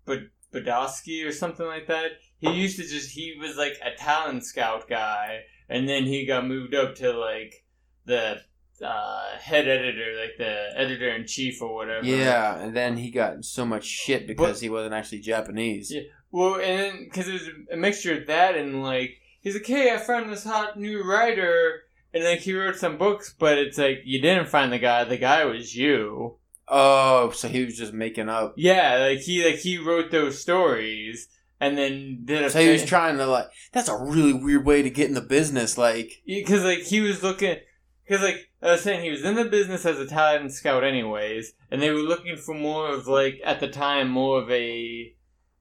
[SPEAKER 2] Bud- Budowski or something like that. He used to just he was like a talent scout guy, and then he got moved up to like the uh, head editor, like the editor in chief or whatever.
[SPEAKER 1] Yeah, and then he got so much shit because he wasn't actually Japanese.
[SPEAKER 2] Yeah. Well, and because it was a mixture of that and like he's like, hey, I found this hot new writer, and like he wrote some books, but it's like you didn't find the guy. The guy was you.
[SPEAKER 1] Oh, so he was just making up.
[SPEAKER 2] Yeah, like he like he wrote those stories and then did a
[SPEAKER 1] So he was trying to like. That's a really weird way to get in the business. Like,
[SPEAKER 2] because like he was looking because like I was saying he was in the business as a talent scout anyways, and they were looking for more of like at the time more of a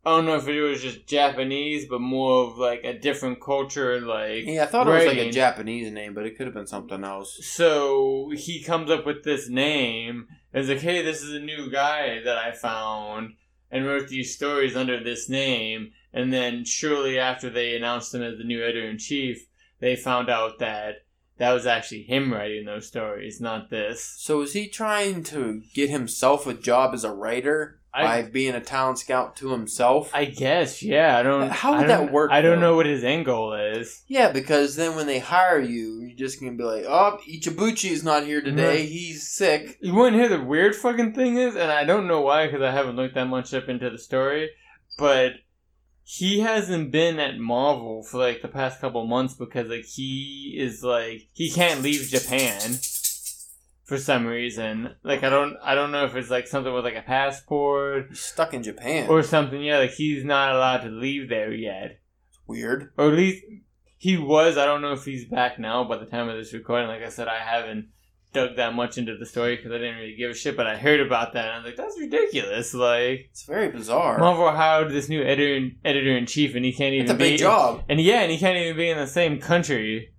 [SPEAKER 2] I don't know if it was just Japanese, but more of like a different culture, like
[SPEAKER 1] yeah, I thought it was like a. Japanese name, but it could have been something else.
[SPEAKER 2] So he comes up with this name is like, hey, this is a new guy that I found and wrote these stories under this name. And then shortly after they announced him as the new editor in chief, they found out that that was actually him writing those stories, not this.
[SPEAKER 1] So is he trying to get himself a job as a writer by being a talent scout to himself?
[SPEAKER 2] I guess, yeah. I don't.
[SPEAKER 1] How would
[SPEAKER 2] don't-
[SPEAKER 1] that work,
[SPEAKER 2] I don't
[SPEAKER 1] though?
[SPEAKER 2] know what his end goal is.
[SPEAKER 1] yeah, because then when they hire you, you're just gonna be like, "Oh, Ichibuchi is not here today.
[SPEAKER 2] Right.
[SPEAKER 1] He's sick."
[SPEAKER 2] You want to hear the weird fucking thing is, and I don't know why because I haven't looked that much up into the story, but he hasn't been at Marvel for like the past couple months because like he is like he can't leave Japan for some reason. Like I don't I don't know if it's like something with like a passport
[SPEAKER 1] He's stuck in Japan.
[SPEAKER 2] or something. Yeah, like he's not allowed to leave there yet, It's
[SPEAKER 1] Weird.
[SPEAKER 2] or at least he was. I don't know if he's back now. By the time of this recording, like I said, I haven't dug that much into the story because I didn't really give a shit. But I heard about that and I was like, that's ridiculous. Like
[SPEAKER 1] It's very bizarre.
[SPEAKER 2] Marvel hired this new editor editor in chief, and he can't even
[SPEAKER 1] It's a
[SPEAKER 2] be
[SPEAKER 1] big job
[SPEAKER 2] And yeah, and he can't even be in the same country.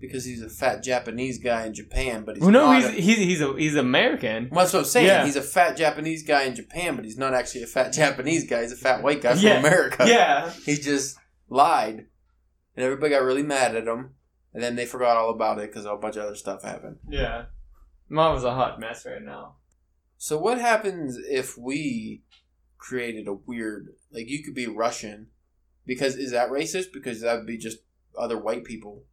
[SPEAKER 1] Because he's a fat Japanese guy in Japan, but he's
[SPEAKER 2] Well, no, he's
[SPEAKER 1] a-
[SPEAKER 2] he's he's a, he's American.
[SPEAKER 1] Well, that's what I'm saying.
[SPEAKER 2] Yeah.
[SPEAKER 1] He's a fat Japanese guy in Japan, but he's not actually a fat Japanese guy. He's a fat white guy from
[SPEAKER 2] Yeah.
[SPEAKER 1] America.
[SPEAKER 2] Yeah,
[SPEAKER 1] He just lied, and everybody got really mad at him. And then they forgot all about it because a bunch of other stuff happened.
[SPEAKER 2] yeah. Marvel's a hot mess right now.
[SPEAKER 1] So what happens if we created a weird like you could be Russian? Because is that racist? Because that would be just other white people.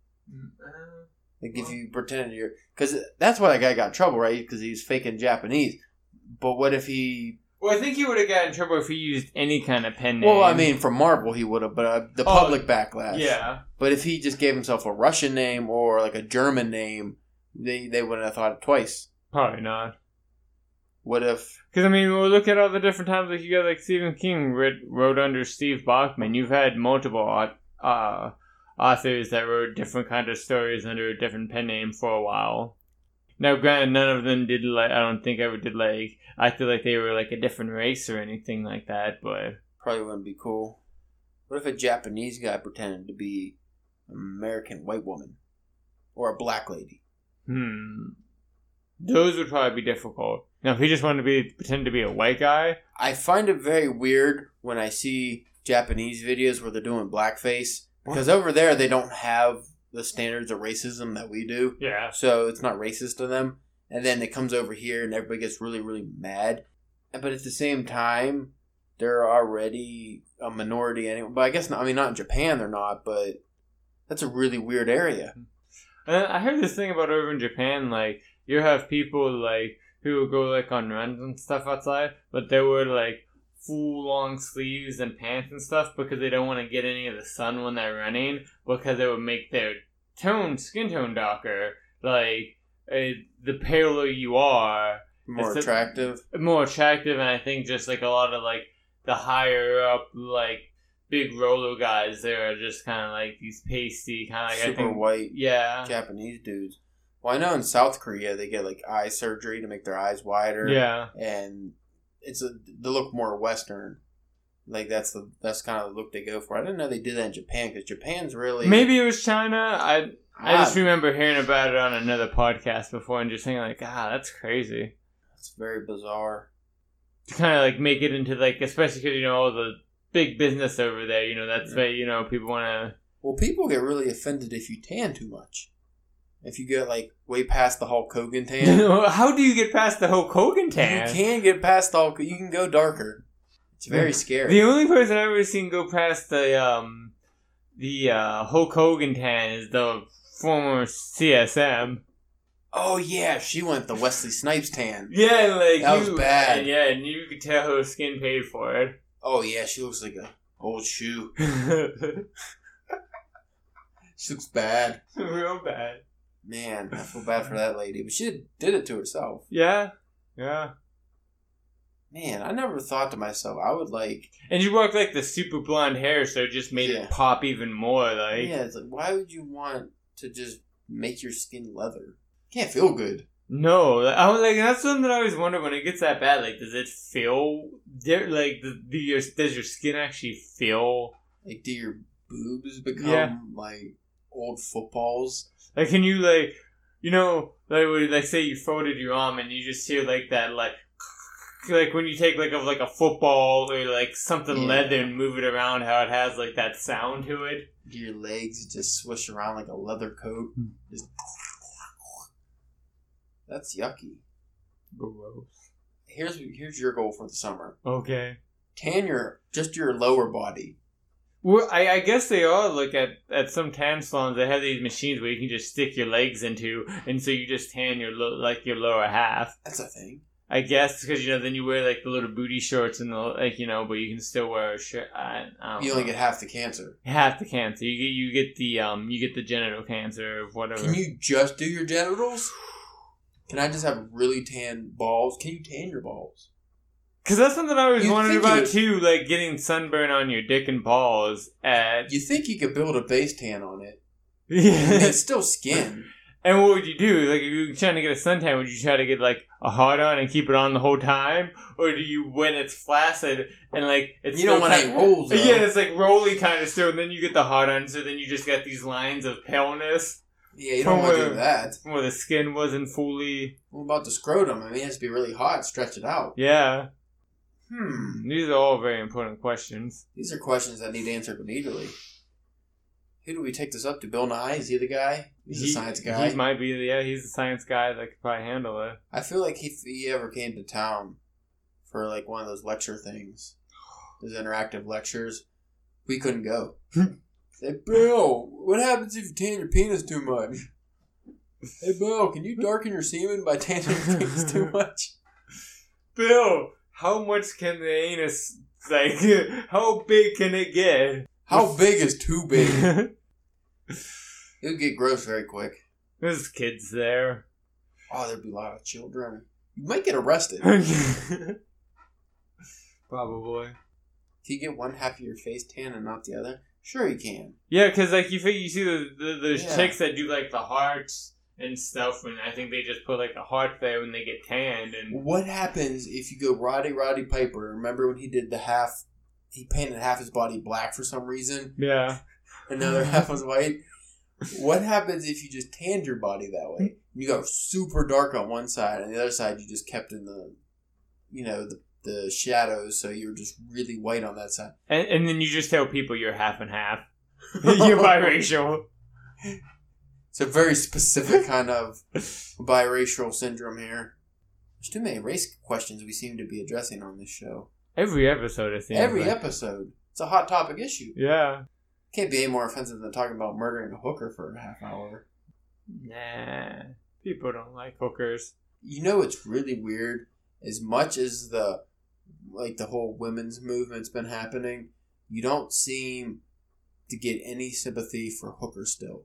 [SPEAKER 1] Like if you pretend you're because that's why that guy got in trouble, right? Because he was faking Japanese. But what if he
[SPEAKER 2] Well, I think he would have got in trouble if he used any kind of pen name.
[SPEAKER 1] Well, I mean, for Marvel, he would have, but uh, the
[SPEAKER 2] Oh,
[SPEAKER 1] public backlash.
[SPEAKER 2] yeah.
[SPEAKER 1] But if he just gave himself a Russian name or like a German name, they they wouldn't have thought twice.
[SPEAKER 2] Probably not.
[SPEAKER 1] What if?
[SPEAKER 2] Because I mean, well, look at all the different times like you got like Stephen King writ, wrote under Steve Bachman. You've had multiple au- uh, authors that wrote different kind of stories under a different pen name for a while. Now, granted, none of them did like. I don't think ever did like. I feel like they were like a different race or anything like that. But
[SPEAKER 1] Probably wouldn't be cool. What if a Japanese guy pretended to be an American white woman? Or a black lady?
[SPEAKER 2] hmm, those would probably be difficult. Now, if he just wanted to be pretend to be a white guy,
[SPEAKER 1] I find it very weird when I see Japanese videos where they're doing blackface. Because over there, they don't have the standards of racism that we do.
[SPEAKER 2] yeah,
[SPEAKER 1] So it's not racist to them. And then it comes over here and everybody gets really, really mad. But at the same time, they're already a minority anyway. But I guess, not, I mean, not in Japan, they're not, but that's a really weird area. Mm-hmm.
[SPEAKER 2] And I heard this thing about over in Japan, like you have people like who go like on runs and stuff outside, but they wear like full long sleeves and pants and stuff because they don't want to get any of the sun when they're running because it would make their tone skin tone darker. Like uh, the paler you are,
[SPEAKER 1] More
[SPEAKER 2] It's a-
[SPEAKER 1] attractive.
[SPEAKER 2] more attractive, and I think just like a lot of like the higher up like big roller guys, they're just kind of like these pasty kind of like I
[SPEAKER 1] super
[SPEAKER 2] think
[SPEAKER 1] white
[SPEAKER 2] yeah.
[SPEAKER 1] Japanese dudes. Well, I know in South Korea they get like eye surgery to make their eyes wider.
[SPEAKER 2] Yeah.
[SPEAKER 1] and it's a they look more Western. Like that's the that's kind of the look they go for. I didn't know they did that in Japan because Japan's really
[SPEAKER 2] Maybe it was China. I I just
[SPEAKER 1] Ah,
[SPEAKER 2] remember hearing about it on another podcast before and just thinking like, ah, that's crazy.
[SPEAKER 1] It's very bizarre.
[SPEAKER 2] To kind of like make it into like, especially because you know all the big business over there. You know that's
[SPEAKER 1] Yeah.
[SPEAKER 2] why you know people want to.
[SPEAKER 1] Well, people get really offended if you tan too much. If you get like way past the Hulk Hogan tan.
[SPEAKER 2] How do you get past the Hulk Hogan tan?
[SPEAKER 1] you can get past the Hulk. You can go darker. It's very scary.
[SPEAKER 2] The only person I've ever seen go past the um the uh, Hulk Hogan tan is the former CSM.
[SPEAKER 1] oh yeah, she went the Wesley Snipes tan.
[SPEAKER 2] Yeah, like
[SPEAKER 1] That was bad.
[SPEAKER 2] and yeah, and you could tell her skin paid for it.
[SPEAKER 1] Oh yeah, she looks like a old shoe. She looks bad.
[SPEAKER 2] Real bad.
[SPEAKER 1] Man, I feel bad for that lady, but she did, did it to herself.
[SPEAKER 2] Yeah, yeah.
[SPEAKER 1] Man, I never thought to myself I would like.
[SPEAKER 2] And you rock like the super blonde hair, so it just made
[SPEAKER 1] Yeah.
[SPEAKER 2] it pop even more. Like,
[SPEAKER 1] yeah, it's like why would you want to just make your skin leather? Can't feel good.
[SPEAKER 2] no, I was like that's something I always wonder when it gets that bad. Like, does it feel di- like the, do your does your skin actually feel
[SPEAKER 1] Like, do your boobs become
[SPEAKER 2] Yeah.
[SPEAKER 1] like old footballs?
[SPEAKER 2] like? Can you like you know like when, like say you folded your arm and you just hear like that like. Like when you take like a like a football or like something
[SPEAKER 1] Yeah.
[SPEAKER 2] leather and move it around, how it has like that sound to it.
[SPEAKER 1] Do your legs just swish around like a leather coat?
[SPEAKER 2] Hmm.
[SPEAKER 1] Just that's yucky.
[SPEAKER 2] Gross.
[SPEAKER 1] Here's here's your goal for the summer:
[SPEAKER 2] Okay.
[SPEAKER 1] tan your just your lower body.
[SPEAKER 2] Well, I, I guess they are like at, at some tan salons. They have these machines where you can just stick your legs into, and so you just tan your lo- like your lower half.
[SPEAKER 1] That's a thing.
[SPEAKER 2] I guess because you know then you wear like the little booty shorts and the like you know, but you can still wear a shirt. I, I don't
[SPEAKER 1] You only
[SPEAKER 2] know.
[SPEAKER 1] get half the cancer.
[SPEAKER 2] half the cancer. You get you get the um you get the genital cancer or whatever.
[SPEAKER 1] Can you just do your genitals? Can I just have really tan balls? Can you tan your balls?
[SPEAKER 2] Because that's something I wondering
[SPEAKER 1] you
[SPEAKER 2] about
[SPEAKER 1] would-
[SPEAKER 2] too, like getting sunburn on your dick and balls. At
[SPEAKER 1] You think you could build a base tan on it?
[SPEAKER 2] Yeah.
[SPEAKER 1] it's still skin.
[SPEAKER 2] And what would you do? Like, if you were trying to get a suntan, would you try to get like a hard on and keep it on the whole time, or do you when it's flaccid and like it's
[SPEAKER 1] You don't want any rolls. Though.
[SPEAKER 2] Yeah, it's like roly kind of still, and then you get the hard on, so then you just got these lines of paleness
[SPEAKER 1] Yeah, you don't want to do that.
[SPEAKER 2] where the skin wasn't fully.
[SPEAKER 1] What about the scrotum? I mean, it has to be really hot. Stretch it out.
[SPEAKER 2] Yeah,
[SPEAKER 1] Hmm.
[SPEAKER 2] these are all very important questions.
[SPEAKER 1] These are questions that need answered immediately. Who do we take this up to? Bill Nye? Is he the guy? He's a
[SPEAKER 2] He-
[SPEAKER 1] science guy.
[SPEAKER 2] He might be. The, yeah, he's a science guy that could probably handle it.
[SPEAKER 1] I feel like if he ever came to town for like one of those lecture things, those interactive lectures, we couldn't go. Say, Bill, what happens if you tan your penis too much? Hey, Bill, can you darken your semen by tanning your penis too much?
[SPEAKER 2] Bill, how much can the anus like? How big can it get?
[SPEAKER 1] How big is too big? It would get gross very quick.
[SPEAKER 2] There's kids there.
[SPEAKER 1] Oh, there'd be a lot of children. You might get arrested.
[SPEAKER 2] Probably.
[SPEAKER 1] Can you get one half of your face tan and not the other? Sure, you can.
[SPEAKER 2] Yeah, because like you think you see the, the those
[SPEAKER 1] Yeah.
[SPEAKER 2] chicks that do like the hearts and stuff, and I think they just put like a heart there when they get tanned, and
[SPEAKER 1] What happens if you go Rowdy Roddy Piper? Remember when he did the half? He painted half his body black for some reason,
[SPEAKER 2] yeah,
[SPEAKER 1] and the other half was white. What happens if you just tanned your body that way? You go super dark on one side, and the other side you just kept in the, you know, the the shadows, so you're just really white on that side.
[SPEAKER 2] and, and then you just tell people you're half and half, you're biracial.
[SPEAKER 1] It's a very specific kind of biracial syndrome here. There's too many race questions we seem to be addressing on this show.
[SPEAKER 2] Every episode, I think.
[SPEAKER 1] Every
[SPEAKER 2] like.
[SPEAKER 1] episode. It's a hot topic issue.
[SPEAKER 2] Yeah.
[SPEAKER 1] Can't be any more offensive than talking about murdering a hooker for a half hour.
[SPEAKER 2] Nah, people don't like hookers.
[SPEAKER 1] You know it's really weird? As much as the like the whole women's movement's been happening, you don't seem to get any sympathy for hookers still.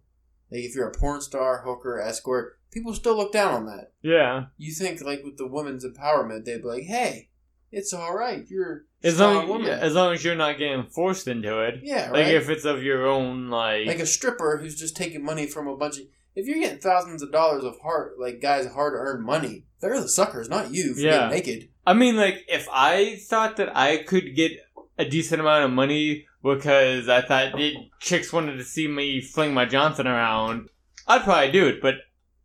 [SPEAKER 1] Like if you're a porn star, hooker, escort, people still look down on that.
[SPEAKER 2] Yeah,
[SPEAKER 1] You think like with the women's empowerment, they'd be like, "Hey, it's all right. You're
[SPEAKER 2] as long
[SPEAKER 1] woman."
[SPEAKER 2] yeah, as long as you're not getting forced into it.
[SPEAKER 1] yeah,
[SPEAKER 2] Like if it's of your own, like,
[SPEAKER 1] like a stripper who's just taking money from a bunch of. If you're getting thousands of dollars of hard, like guys, hard earned money, they're the suckers, not you. For
[SPEAKER 2] Yeah.
[SPEAKER 1] getting naked.
[SPEAKER 2] I mean, like if I thought that I could get a decent amount of money because I thought it, chicks wanted to see me fling my Johnson around, I'd probably do it. But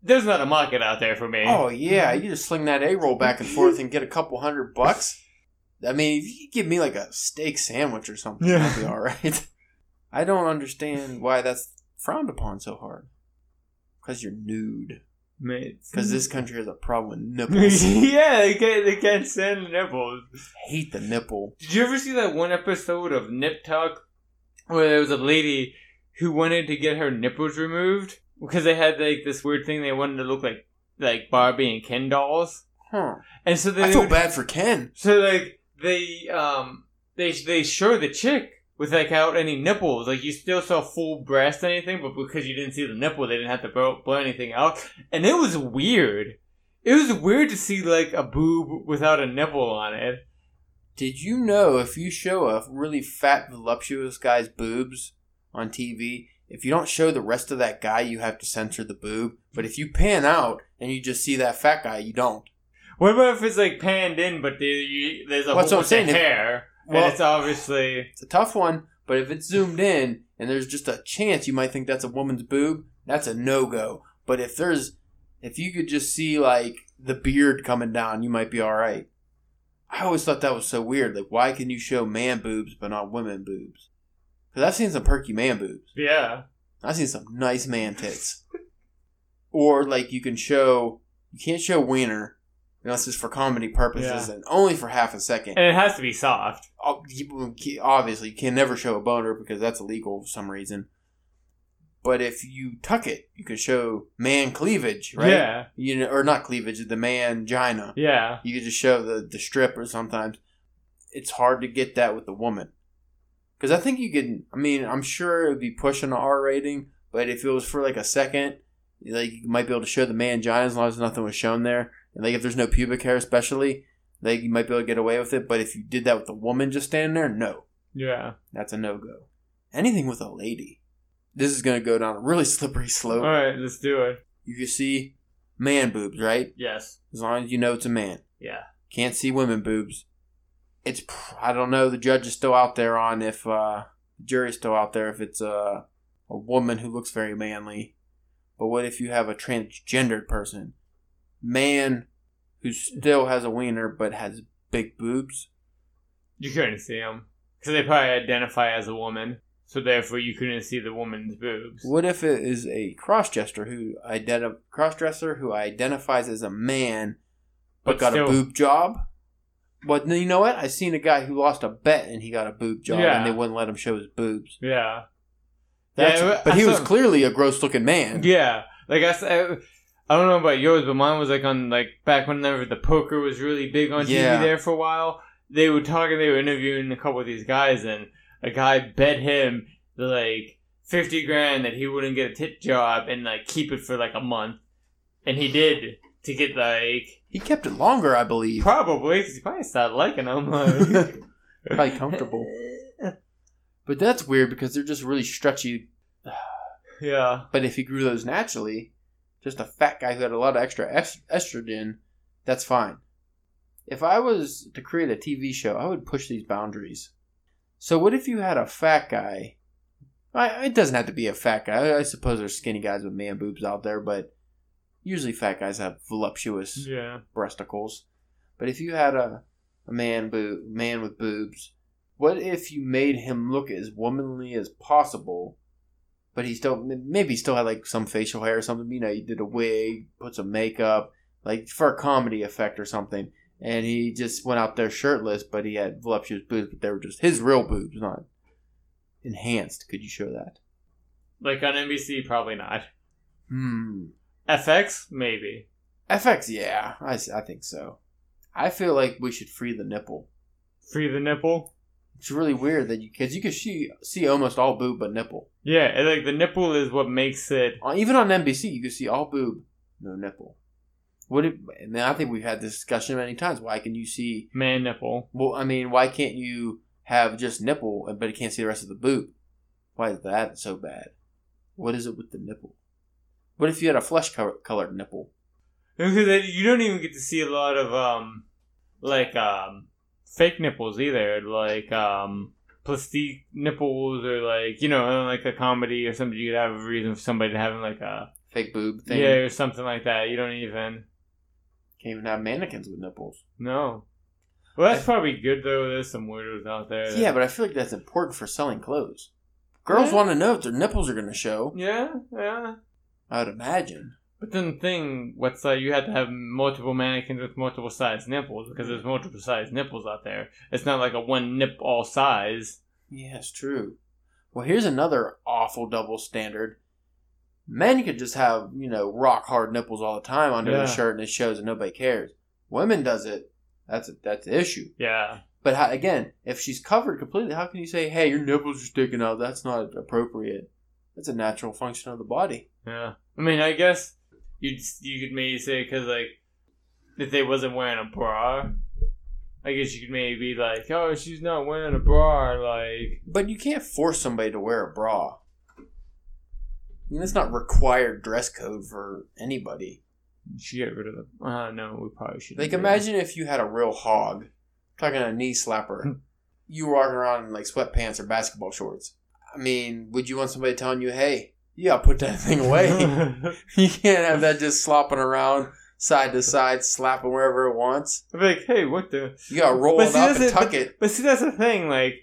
[SPEAKER 2] there's not a market out there for me.
[SPEAKER 1] Oh yeah, you just sling that egg roll back and forth and get a couple hundred bucks. I mean, if you could give me like a steak sandwich or something,
[SPEAKER 2] Yeah.
[SPEAKER 1] that'd be all right. I don't understand why that's frowned upon so hard. Because you're nude.
[SPEAKER 2] Mate.
[SPEAKER 1] Because this country has a problem with nipples.
[SPEAKER 2] yeah, they can't, they can't stand the nipples.
[SPEAKER 1] hate the nipple.
[SPEAKER 2] Did you ever see that one episode of Nip Tuck where there was a lady who wanted to get her nipples removed because they had like this weird thing they wanted to look like like Barbie and Ken dolls,
[SPEAKER 1] Huh.
[SPEAKER 2] and so they
[SPEAKER 1] I feel
[SPEAKER 2] would-
[SPEAKER 1] bad for Ken.
[SPEAKER 2] So like they um they they show the chick with like out any nipples, like you still saw full breast and anything, but because you didn't see the nipple, they didn't have to blow, blow anything out, and it was weird. It was weird to see like a boob without a nipple on it.
[SPEAKER 1] Did you know if you show a really fat, voluptuous guy's boobs on TV, if you don't show the rest of that guy, you have to censor the boob. But if you pan out and you just see that fat guy, you don't.
[SPEAKER 2] What about if it's like panned in, but there, you, there's a
[SPEAKER 1] That's
[SPEAKER 2] whole bunch of hair,
[SPEAKER 1] Well-
[SPEAKER 2] and it's obviously
[SPEAKER 1] It's a tough one, but if it's zoomed in and there's just a chance you might think that's a woman's boob, that's a no go. But if there's, if you could just see like the beard coming down, you might be all right. I always thought that was so weird. Like, why can you show man boobs but not women boobs? Because I've seen some perky man boobs.
[SPEAKER 2] yeah.
[SPEAKER 1] I've seen some nice man tits. or like you can show, you can't show wiener unless it's just for comedy purposes
[SPEAKER 2] Yeah.
[SPEAKER 1] and only for half a second.
[SPEAKER 2] And it has to be soft.
[SPEAKER 1] Obviously you can never show a boner because that's illegal for some reason. But if you tuck it, you could show man cleavage, right?
[SPEAKER 2] Yeah,
[SPEAKER 1] You know, or not cleavage, the man gina.
[SPEAKER 2] yeah.
[SPEAKER 1] You could just show the the strip, or sometimes it's hard to get that with the woman. Because I think you could. I mean, I'm sure it would be pushing the R rating, but if it was for like a second, like you might be able to show the man gina as long as nothing was shown there, like if there's no pubic hair, especially, like you might be able to get away with it. But if you did that with a woman just standing there, no,
[SPEAKER 2] Yeah.
[SPEAKER 1] that's a no go. Anything with a lady, this is going to go down a really slippery slope.
[SPEAKER 2] All right, let's do it.
[SPEAKER 1] You can see man boobs, right?
[SPEAKER 2] Yes.
[SPEAKER 1] As long as you know it's a man.
[SPEAKER 2] Yeah.
[SPEAKER 1] Can't see women boobs. It's I don't know. The judge is still out there on if uh, the jury's still out there if it's a a woman who looks very manly. But what if you have a transgendered person, man, who still has a wiener but has big boobs?
[SPEAKER 2] You couldn't see them because they probably identify as a woman, so therefore you couldn't see the woman's boobs.
[SPEAKER 1] What if it is a crossdresser who identi- crossdresser who identifies as a man but,
[SPEAKER 2] But
[SPEAKER 1] got
[SPEAKER 2] still-
[SPEAKER 1] a boob job? But you know what? I seen a guy who lost a bet and he got a boob job
[SPEAKER 2] Yeah.
[SPEAKER 1] and they wouldn't let him show his boobs.
[SPEAKER 2] Yeah.
[SPEAKER 1] That's,
[SPEAKER 2] Yeah,
[SPEAKER 1] but he was clearly a gross looking man.
[SPEAKER 2] Yeah. Like I said, I don't know about yours, but mine was like on like back whenever the poker was really big on
[SPEAKER 1] Yeah.
[SPEAKER 2] TV there for a while. They were talking, they were interviewing a couple of these guys, and a guy bet him like fifty grand that he wouldn't get a tip job and like keep it for like a month, and he did to get like
[SPEAKER 1] He kept it longer, I believe.
[SPEAKER 2] probably because he probably started liking them. Like,
[SPEAKER 1] Probably comfortable. But that's weird because they're just really stretchy.
[SPEAKER 2] yeah.
[SPEAKER 1] But if he grew those naturally, just a fat guy who had a lot of extra est- estrogen, that's fine. If I was to create a TV show, I would push these boundaries. So, what if you had a fat guy? I, it doesn't have to be a fat guy. I suppose there's skinny guys with man boobs out there, but usually fat guys have voluptuous
[SPEAKER 2] Yeah.
[SPEAKER 1] breasticles. But if you had a, a man boob, man with boobs, what if you made him look as womanly as possible, but he still maybe he still had like some facial hair or something. You know, he did a wig, put some makeup, like for a comedy effect or something, and he just went out there shirtless, but he had voluptuous boobs, but they were just his real boobs, not enhanced. Could you show that?
[SPEAKER 2] Like on NBC, probably not.
[SPEAKER 1] Hmm.
[SPEAKER 2] FX, maybe.
[SPEAKER 1] FX, yeah, I, I think so. I feel like we should free the nipple.
[SPEAKER 2] Free the nipple.
[SPEAKER 1] It's really weird that because you can see see almost all boob but nipple.
[SPEAKER 2] Yeah, and, like the nipple is what makes it.
[SPEAKER 1] Uh, Even on NBC, you can see all boob, no nipple. What? If, and I think we've had this discussion many times. Why can you see?
[SPEAKER 2] Man nipple.
[SPEAKER 1] Well, I mean, why can't you have just nipple but you can't see the rest of the boob? Why is that so bad? What is it with the nipple? What if you had a flesh colored nipple?
[SPEAKER 2] Because you don't even get to see a lot of um, like um, fake nipples either. Like um, plastique nipples or like you know like a comedy or something. You could have a reason for somebody to have like a
[SPEAKER 1] Fake boob thing.
[SPEAKER 2] yeah or something like that. You don't even
[SPEAKER 1] Can't even have mannequins with nipples.
[SPEAKER 2] no. Well, that's probably good though. There's some weirdos out there. that-
[SPEAKER 1] Yeah, but I feel like that's important for selling clothes. Girls
[SPEAKER 2] Yeah.
[SPEAKER 1] want to know if their nipples are going to show.
[SPEAKER 2] yeah, yeah.
[SPEAKER 1] I would imagine.
[SPEAKER 2] But then the thing, what's uh, you have to have multiple mannequins with multiple size nipples because there's multiple size nipples out there. It's not like a one nip all size.
[SPEAKER 1] Yeah, it's true. Well, here's another awful double standard. Men could just have, you know, rock hard nipples all the time under
[SPEAKER 2] Yeah.
[SPEAKER 1] their shirt and it shows and nobody cares. Women does it. That's a, that's the issue.
[SPEAKER 2] Yeah,
[SPEAKER 1] But how, again, if she's covered completely, how can you say, "Hey, your nipples are sticking out"? That's not appropriate. That's a natural function of the body.
[SPEAKER 2] yeah. I mean, I guess you you could maybe say because like if they wasn't wearing a bra, I guess you could maybe be like, oh, she's not wearing a bra. Like,
[SPEAKER 1] But you can't force somebody to wear a bra. I mean, that's not required dress code for anybody.
[SPEAKER 2] she get rid of the. Uh, no, we probably should.
[SPEAKER 1] Like, imagine if you had a real hog, talking a knee slapper, you walking around in like sweatpants or basketball shorts. I mean, would you want somebody telling you, "Hey, you gotta put that thing away"? you can't have that just slopping around side to side, slapping wherever it wants.
[SPEAKER 2] I'd be like, hey, what the?
[SPEAKER 1] You gotta roll
[SPEAKER 2] But
[SPEAKER 1] it
[SPEAKER 2] see,
[SPEAKER 1] up and
[SPEAKER 2] it,
[SPEAKER 1] tuck
[SPEAKER 2] but,
[SPEAKER 1] it.
[SPEAKER 2] But see, that's the thing. Like,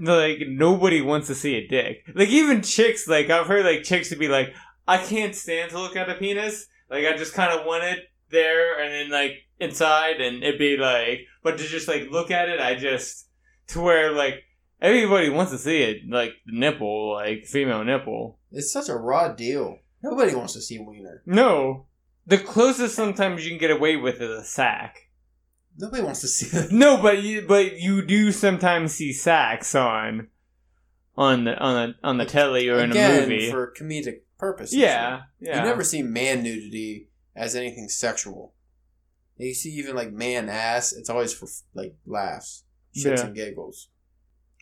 [SPEAKER 2] like nobody wants to see a dick. Like even chicks. Like I've heard like chicks to be like, I can't stand to look at a penis. Like I just kind of want it there and then like inside, and it'd be like, but to just like look at it, I just to where like everybody wants to see it, like the nipple, like female nipple.
[SPEAKER 1] It's such a raw deal. Nobody wants to see wiener.
[SPEAKER 2] No, the closest sometimes you can get away with is a sack.
[SPEAKER 1] Nobody wants to see that.
[SPEAKER 2] No, but you, but you do sometimes see sacks on on the on the on the telly or in a movie.
[SPEAKER 1] for comedic purposes.
[SPEAKER 2] yeah, yeah.
[SPEAKER 1] You never see man nudity as anything sexual. You see even like man ass, it's always for like laughs, shits
[SPEAKER 2] Yeah.
[SPEAKER 1] and giggles.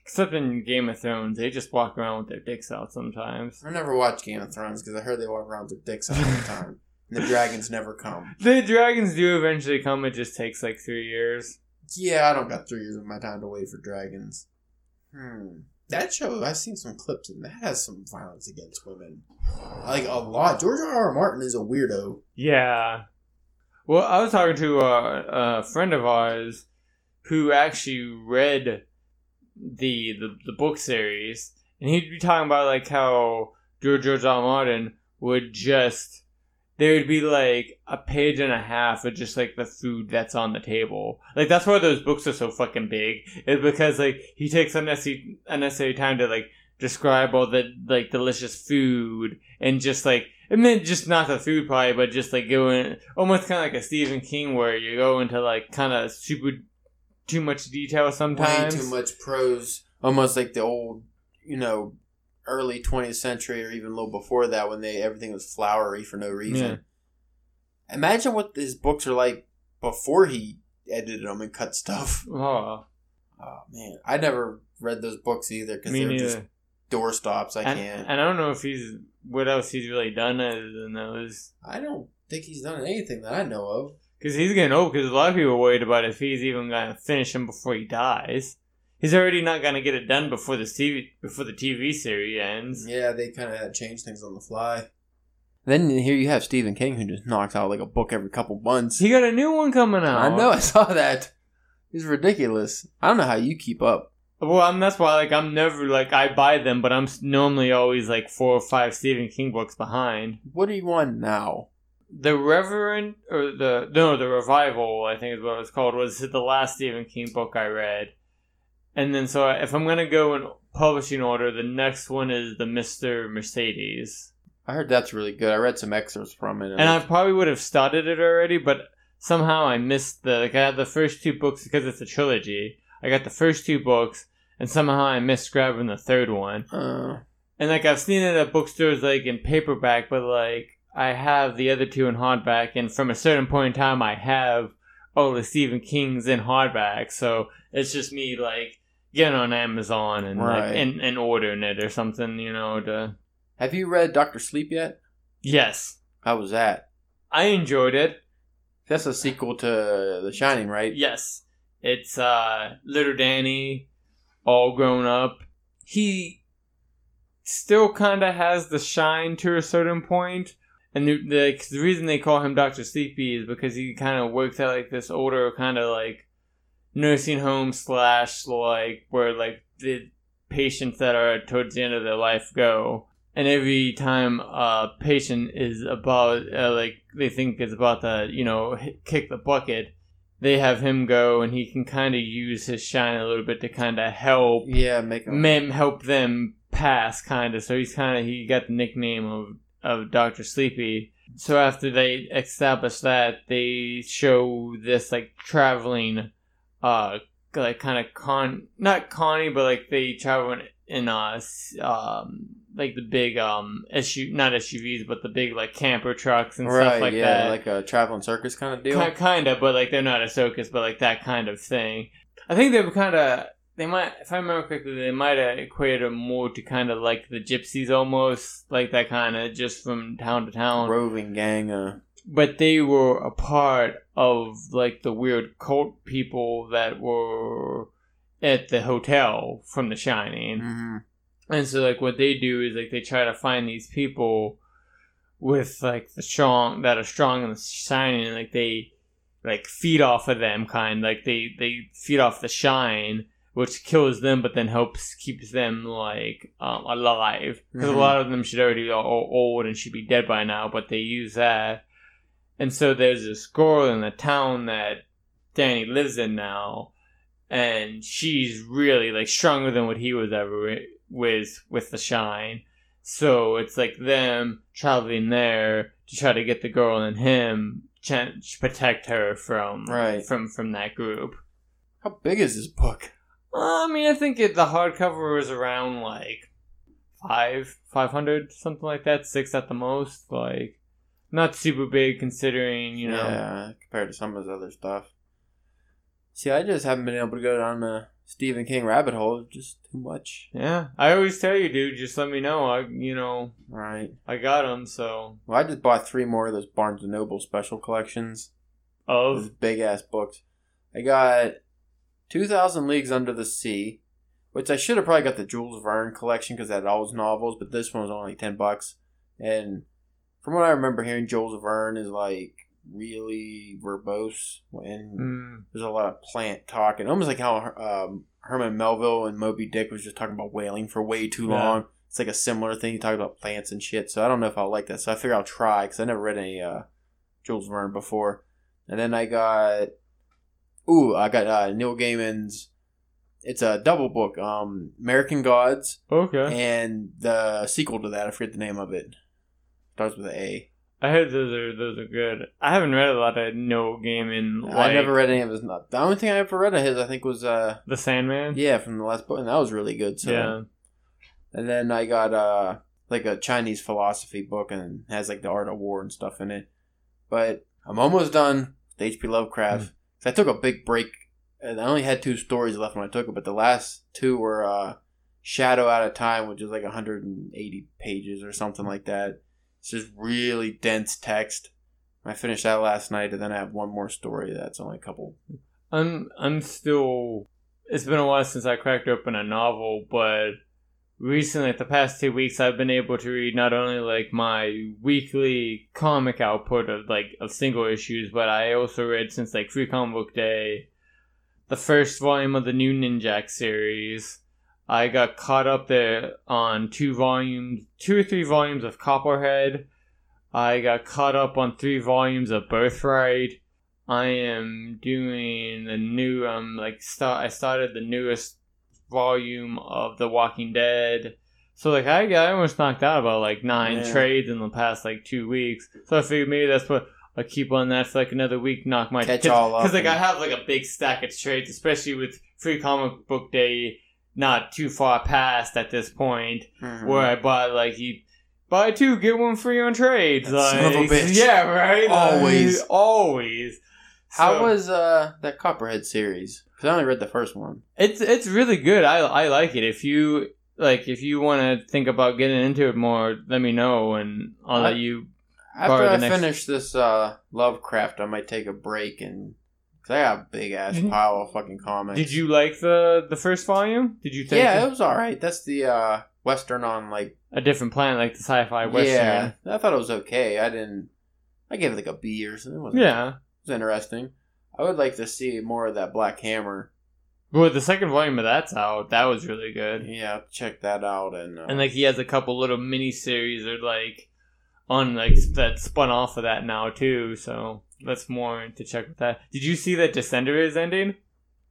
[SPEAKER 2] Except in Game of Thrones, they just walk around with their dicks out sometimes.
[SPEAKER 1] I never watched Game of Thrones because I heard they walk around with their dicks out all the time, and the dragons never come.
[SPEAKER 2] The dragons do eventually come. It just takes like three years.
[SPEAKER 1] Yeah, I don't got three years of my time to wait for dragons. Hmm. That show, I've seen some clips, and that has some violence against women. Like a lot. George R. R. Martin is a weirdo.
[SPEAKER 2] Yeah. Well, I was talking to a, a friend of ours who actually read the, the the book series, and he'd be talking about like how George R. R. Martin would just there would be like a page and a half of just like the food that's on the table. Like that's why those books are so fucking big. Is because like he takes unnecessary unnecessary time to like describe all the like delicious food and just like I mean just not the food probably, but just like going almost kind of like a Stephen King where you go into like kind of super too much detail sometimes.
[SPEAKER 1] Way too much prose. Almost like the old, you know, early 20th century or even a little before that when they everything was flowery for no reason. Imagine what his books are like before he edited them and cut stuff.
[SPEAKER 2] Oh,
[SPEAKER 1] Oh man, I never read those books either because they're just doorstops. I
[SPEAKER 2] and,
[SPEAKER 1] can't.
[SPEAKER 2] and I don't know if he's what else he's really done other than those.
[SPEAKER 1] I don't think he's done anything that I know of.
[SPEAKER 2] Because he's getting old. Because a lot of people are worried about if he's even gonna finish him before he dies. He's already not gonna get it done before the TV before the TV series ends.
[SPEAKER 1] Yeah, they kind of change things on the fly. Then here you have Stephen King, who just knocks out like a book every couple months.
[SPEAKER 2] He got a new one coming out.
[SPEAKER 1] I know, I saw that. He's ridiculous. I don't know how you keep up.
[SPEAKER 2] Well, I'm, that's why like I'm never like I buy them, but I'm normally always like four or five Stephen King books behind.
[SPEAKER 1] What do you want now?
[SPEAKER 2] The Reverend or the no the Revival I think is what it was called was the last Stephen King book I read, and then so if I'm gonna go in publishing order, the next one is the Mister Mercedes,
[SPEAKER 1] I heard that's really good. I read some excerpts from it.
[SPEAKER 2] and I probably would have started it already, but somehow I missed the like I had the first two books because it's a trilogy. I got the first two books, and somehow I missed grabbing the third one.
[SPEAKER 1] uh,
[SPEAKER 2] And like I've seen it at bookstores like in paperback, but like I have the other two in hardback, and from a certain point in time, I have all the Stephen King's in hardback. So it's just me like getting on Amazon and
[SPEAKER 1] Right.
[SPEAKER 2] like and, and ordering it or something, you know. To
[SPEAKER 1] have you read Doctor Sleep yet?
[SPEAKER 2] yes,
[SPEAKER 1] How was that?
[SPEAKER 2] I enjoyed it.
[SPEAKER 1] That's a sequel to The Shining, right?
[SPEAKER 2] Yes, it's uh little Danny, all grown up. He still kind of has the shine to a certain point, and the, the reason they call him Doctor Sleepy is because he kind of works at like this older kind of like nursing home slash like where like the patients that are towards the end of their life go. And every time a patient is about, uh, like, they think it's about to, you know, kick the bucket, they have him go and he can kind of use his shine a little bit to kind of help
[SPEAKER 1] Yeah, make a
[SPEAKER 2] mem help them pass kind of so he's kind of he got the nickname of of Dr. Sleepy so after they establish that they show this like traveling uh like kind of con not connie but like they travel in, in uh um like the big um SU not SUVs but the big like camper trucks and
[SPEAKER 1] right,
[SPEAKER 2] stuff like
[SPEAKER 1] yeah,
[SPEAKER 2] that
[SPEAKER 1] like a traveling circus kind of deal.
[SPEAKER 2] Ki- kind of, but like they're not a circus, but like that kind of thing. I think they were kind of. They might, if I remember correctly, they might have equated more to kind of like the gypsies, almost like that kind of just from town to town.
[SPEAKER 1] Roving gang. Uh,
[SPEAKER 2] But they were a part of like the weird cult people that were at the hotel from The Shining.
[SPEAKER 1] mhm.
[SPEAKER 2] And so like what they do is like they try to find these people with like the strong that are strong in the shining and like they like feed off of them kind like they they feed off the shine which kills them but then helps keeps them like um, alive because
[SPEAKER 1] Mhm.
[SPEAKER 2] a lot of them should already be all old and should be dead by now but they use that and so there's this girl in the town that Danny lives in now and she's really like stronger than what he was ever with with the shine so it's like them traveling there to try to get the girl and him ch- protect her from
[SPEAKER 1] Right.
[SPEAKER 2] from from that group
[SPEAKER 1] How big is this book?
[SPEAKER 2] I mean i think it, the hardcover was around like five 500 something like that six at the most like not super big considering you know
[SPEAKER 1] Yeah, compared to some of his other stuff. See, I just haven't been able to go down the Stephen King rabbit hole. Just too much.
[SPEAKER 2] Yeah, I always tell you, dude. Just let me know. I, you know,
[SPEAKER 1] Right.
[SPEAKER 2] I got them. So
[SPEAKER 1] Well, I just bought three more of those Barnes and Noble special collections. Those
[SPEAKER 2] of
[SPEAKER 1] big ass books. I got 2,000 Leagues Under the Sea, which I should have probably got the Jules Verne collection because that had all his novels, but this one was only 10 bucks. And from what I remember hearing, Jules Verne is like really verbose and
[SPEAKER 2] mm,
[SPEAKER 1] there's a lot of plant talk and almost like how um, Herman Melville and Moby Dick was just talking about whaling for way too
[SPEAKER 2] Yeah.
[SPEAKER 1] long. It's like a similar thing. You talk about plants and shit. So I don't know if I'll like that. So I figure I'll try because I never read any uh, Jules Verne before. And then I got, ooh, I got uh, Neil Gaiman's. It's a double book, um, American Gods,
[SPEAKER 2] okay.
[SPEAKER 1] and the sequel to that. I forget the name of it. Starts with an A.
[SPEAKER 2] I heard those are those are good. I haven't read a lot of Neil Gaiman like
[SPEAKER 1] I never read any of his. The only thing I ever read of his, I think, was uh,
[SPEAKER 2] the Sandman.
[SPEAKER 1] yeah, from the last book, and that was really good. So
[SPEAKER 2] yeah.
[SPEAKER 1] And then I got uh like a Chinese philosophy book and has like the art of war and stuff in it. But I'm almost done with H.P. Lovecraft. I took a big break and I only had two stories left when I took it, but the last two were uh Shadow Out of Time, which is like 180 pages or something like that. It's just really dense text. I finished that last night, and then I have one more story that's only a couple.
[SPEAKER 2] I'm I'm still. It's been a while since I cracked open a novel, but recently, the past two weeks, I've been able to read not only like my weekly comic output of like of single issues, but I also read since like Free Comic Book Day, the first volume of the new Ninjak series. I got caught up there on two volumes, two or three volumes of Copperhead. I got caught up on three volumes of Birthright. I am doing the new. Um, like start. I started the newest volume of The Walking Dead. So like I, I almost knocked out about like nine
[SPEAKER 1] Yeah.
[SPEAKER 2] trades in the past like two weeks. So I figured maybe that's what I keep on that for like another week. Knock my
[SPEAKER 1] Catch
[SPEAKER 2] cause,
[SPEAKER 1] all up
[SPEAKER 2] Because like I have like a big stack of trades, especially with Free Comic Book Day not too far past at this point
[SPEAKER 1] Mhm.
[SPEAKER 2] where I bought like you buy two get one free on trades. Like,
[SPEAKER 1] son of a bitch.
[SPEAKER 2] Yeah, right.
[SPEAKER 1] Always.
[SPEAKER 2] Like, always.
[SPEAKER 1] How
[SPEAKER 2] So-
[SPEAKER 1] was uh that Copperhead series? Because I only read the first one.
[SPEAKER 2] it's it's really good. I I like it. If you like, if you want to think about getting into it more, let me know, and I'll
[SPEAKER 1] I-
[SPEAKER 2] let you.
[SPEAKER 1] After I
[SPEAKER 2] next-
[SPEAKER 1] finish this uh Lovecraft, I might take a break and because I got a big ass
[SPEAKER 2] Mhm.
[SPEAKER 1] pile of fucking comics.
[SPEAKER 2] Did you like the the first volume? Did you think
[SPEAKER 1] Yeah, it was all right. That's the uh western on like
[SPEAKER 2] a different planet, like the sci-fi western?
[SPEAKER 1] yeah. I thought it was okay. I didn't. I gave it like a B or something. It wasn't-
[SPEAKER 2] Yeah.
[SPEAKER 1] it was interesting. I would like to see more of that Black Hammer.
[SPEAKER 2] Well, the second volume of that's out. That was really good.
[SPEAKER 1] Yeah, check that out. And uh,
[SPEAKER 2] And like he has a couple little mini series or like on like that spun off of that now too. So that's more to check with that. Did you see that Descender is ending?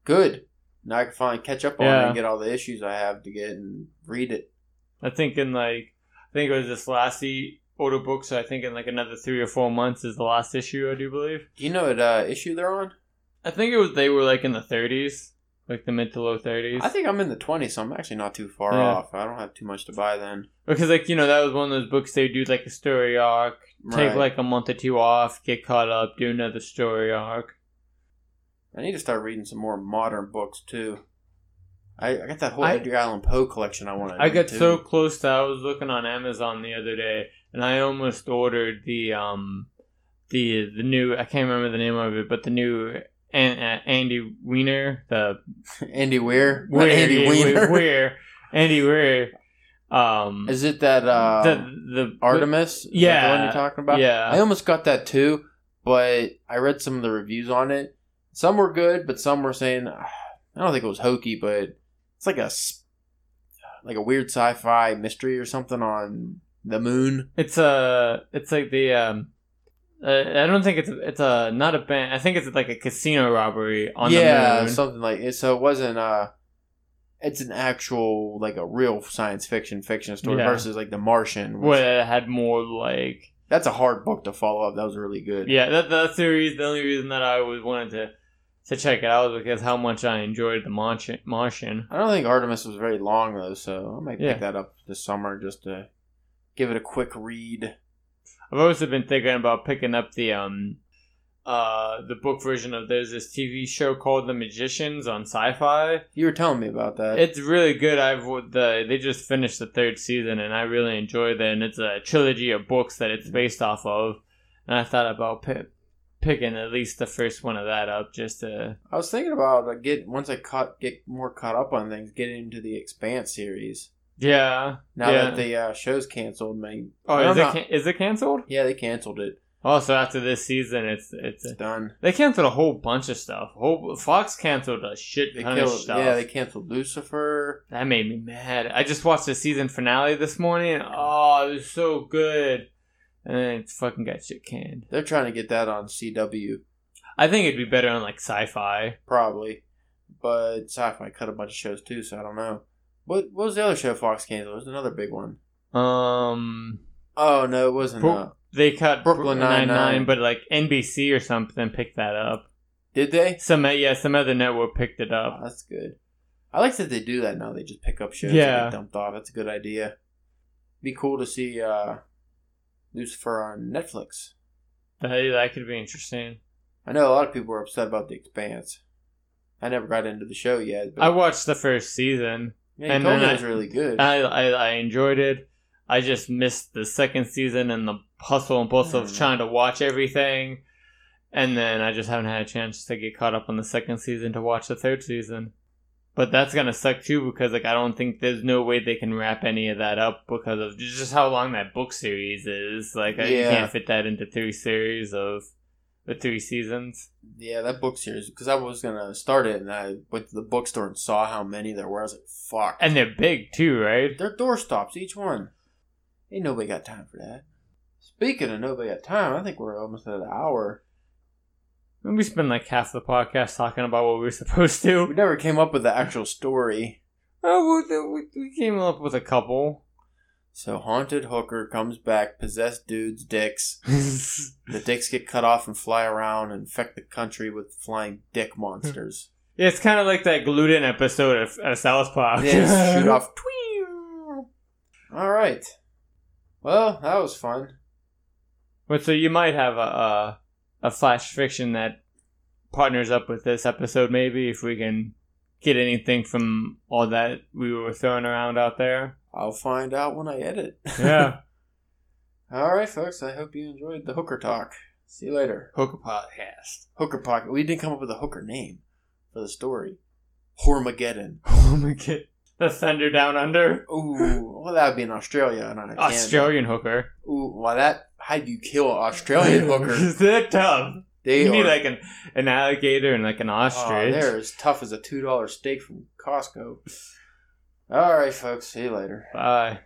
[SPEAKER 1] good. Now I can finally catch up on it and get all the issues I have to get and read it.
[SPEAKER 2] I think in like I think it was this last e- order book, so I think in like another three or four months is the last issue. I do believe.
[SPEAKER 1] Do you know what uh, issue they're on?
[SPEAKER 2] I think it was they were like in the thirties, like the mid to low thirties.
[SPEAKER 1] I think I'm in the 20s, so I'm actually not too far
[SPEAKER 2] Yeah.
[SPEAKER 1] off. I don't have too much to buy then.
[SPEAKER 2] because like you know that was one of those books they do like a story arc, take
[SPEAKER 1] Right.
[SPEAKER 2] like a month or two off, get caught up, do another story arc.
[SPEAKER 1] I need to start reading some more modern books too. I, I got that whole
[SPEAKER 2] I-
[SPEAKER 1] Edgar Allan Poe collection I want to.
[SPEAKER 2] I got so close to I was looking on Amazon the other day and I almost ordered the um the the new I can't remember the name of it but the new An- uh, Andy Weiner the
[SPEAKER 1] Andy Weir.
[SPEAKER 2] Weir,
[SPEAKER 1] Andy Weiner.
[SPEAKER 2] Weir, Andy Weir um
[SPEAKER 1] Is it that uh,
[SPEAKER 2] the the
[SPEAKER 1] Artemis?
[SPEAKER 2] Yeah,
[SPEAKER 1] the one you're talking about.
[SPEAKER 2] yeah.
[SPEAKER 1] I almost got that too, but I read some of the reviews on it. Some were good, but some were saying I don't think it was hokey, but it's like a like a weird sci-fi mystery or something on the moon.
[SPEAKER 2] it's a it's like the um uh, I don't think it's it's a not a band I think it's like a casino robbery on
[SPEAKER 1] yeah,
[SPEAKER 2] the moon Yeah,
[SPEAKER 1] something like it. So it wasn't uh it's an actual like a real science fiction fiction story
[SPEAKER 2] Yeah.
[SPEAKER 1] versus like The Martian. Which,
[SPEAKER 2] where it had more like
[SPEAKER 1] That's a hard book to follow up. That was really good.
[SPEAKER 2] Yeah, that that's the reason. The only reason that I was wanted to to check it out was because how much I enjoyed the Martian. Martian.
[SPEAKER 1] I don't think Artemis was very long though, so I might
[SPEAKER 2] Yeah.
[SPEAKER 1] pick that up this summer just to give it a quick read.
[SPEAKER 2] I've also been thinking about picking up the um uh the book version of there's this TV show called The Magicians on Sci-Fi.
[SPEAKER 1] You were telling me about that.
[SPEAKER 2] It's really good. I've the they just finished the third season and I really enjoyed it. And it's a trilogy of books that it's based off of. And I thought about pi- picking at least the first one of that up just to
[SPEAKER 1] I was thinking about uh, get once I caught get more caught up on things, get into the Expanse series.
[SPEAKER 2] Yeah.
[SPEAKER 1] Now
[SPEAKER 2] yeah.
[SPEAKER 1] that the uh, show's canceled, man.
[SPEAKER 2] oh, is it can- is it canceled?
[SPEAKER 1] Yeah, they canceled it.
[SPEAKER 2] Also, after this season, it's it's
[SPEAKER 1] It's done.
[SPEAKER 2] they canceled a whole bunch of stuff. Whole Fox canceled a shit ton of stuff.
[SPEAKER 1] Yeah, they canceled Lucifer.
[SPEAKER 2] that made me mad. I just watched the season finale this morning. Oh, it was so good, and then it's fucking got shit canned.
[SPEAKER 1] They're trying to get that on CW,
[SPEAKER 2] I think it'd be better on like Sci-Fi.
[SPEAKER 1] probably, but Sci-Fi cut a bunch of shows too, so I don't know. What, what was the other show Fox canceled? It was another big one.
[SPEAKER 2] Um,
[SPEAKER 1] Oh no, it wasn't.
[SPEAKER 2] Bro-
[SPEAKER 1] uh,
[SPEAKER 2] they cut
[SPEAKER 1] Brooklyn
[SPEAKER 2] Nine Nine, but like NBC or something picked that up.
[SPEAKER 1] did they?
[SPEAKER 2] Some yeah, some other network picked it
[SPEAKER 1] Oh,
[SPEAKER 2] up.
[SPEAKER 1] that's good. I like that they do that now. They just pick up shows
[SPEAKER 2] Yeah.
[SPEAKER 1] dumped off. That's a good idea. Be cool to see uh, Lucifer on Netflix.
[SPEAKER 2] That, that could be interesting.
[SPEAKER 1] I know a lot of people were upset about The Expanse. I never got into the show yet. But
[SPEAKER 2] I watched the first season.
[SPEAKER 1] Yeah,
[SPEAKER 2] And then I-
[SPEAKER 1] was really good.
[SPEAKER 2] I, I I enjoyed it. I just missed the second season and the hustle and bustle of
[SPEAKER 1] Hmm.
[SPEAKER 2] trying to watch everything, and then I just haven't had a chance to get caught up on the second season to watch the third season. But that's gonna suck too because like I don't think there's no way they can wrap any of that up because of just how long that book series is. Like I,
[SPEAKER 1] Yeah.
[SPEAKER 2] can't fit that into three series of the three seasons.
[SPEAKER 1] yeah, that book series because I was gonna start it and I went to the bookstore and saw how many there were. I was like, "Fuck!"
[SPEAKER 2] And they're big too, right?
[SPEAKER 1] They're door stops each one. Ain't nobody got time for that. Speaking of nobody got time, I think we're almost at an hour.
[SPEAKER 2] We spend like half the podcast talking about what we were supposed to.
[SPEAKER 1] We never came up with the actual story.
[SPEAKER 2] Oh, we- we came up with a couple.
[SPEAKER 1] So haunted hooker comes back, possessed dudes' dicks. The dicks get cut off and fly around and infect the country with flying dick monsters.
[SPEAKER 2] Yeah, it's kind of like that gluten episode of, of South Park.
[SPEAKER 1] Then shoot off. All right. Well, that was fun.
[SPEAKER 2] But so you might have a, a a flash fiction that partners up with this episode, maybe if we can get anything from all that we were throwing around out there.
[SPEAKER 1] I'll find out when I edit.
[SPEAKER 2] Yeah,
[SPEAKER 1] All right, folks. I hope you enjoyed the hooker talk. See you later.
[SPEAKER 2] Hooker Podcast.
[SPEAKER 1] Hooker pocket. We didn't come up with a hooker name for the story. Hormageddon.
[SPEAKER 2] Oh my god, the Thunder Down Under,
[SPEAKER 1] Ooh, well, that would be in Australia, and Canada.
[SPEAKER 2] Australian hooker.
[SPEAKER 1] Ooh, why that? How do you kill an Australian hooker?
[SPEAKER 2] They're tough.
[SPEAKER 1] They
[SPEAKER 2] you need like an an alligator and like an
[SPEAKER 1] Oh,
[SPEAKER 2] ostrich.
[SPEAKER 1] they're as tough as a two dollar steak from Costco. All right, folks. See you later.
[SPEAKER 2] Bye.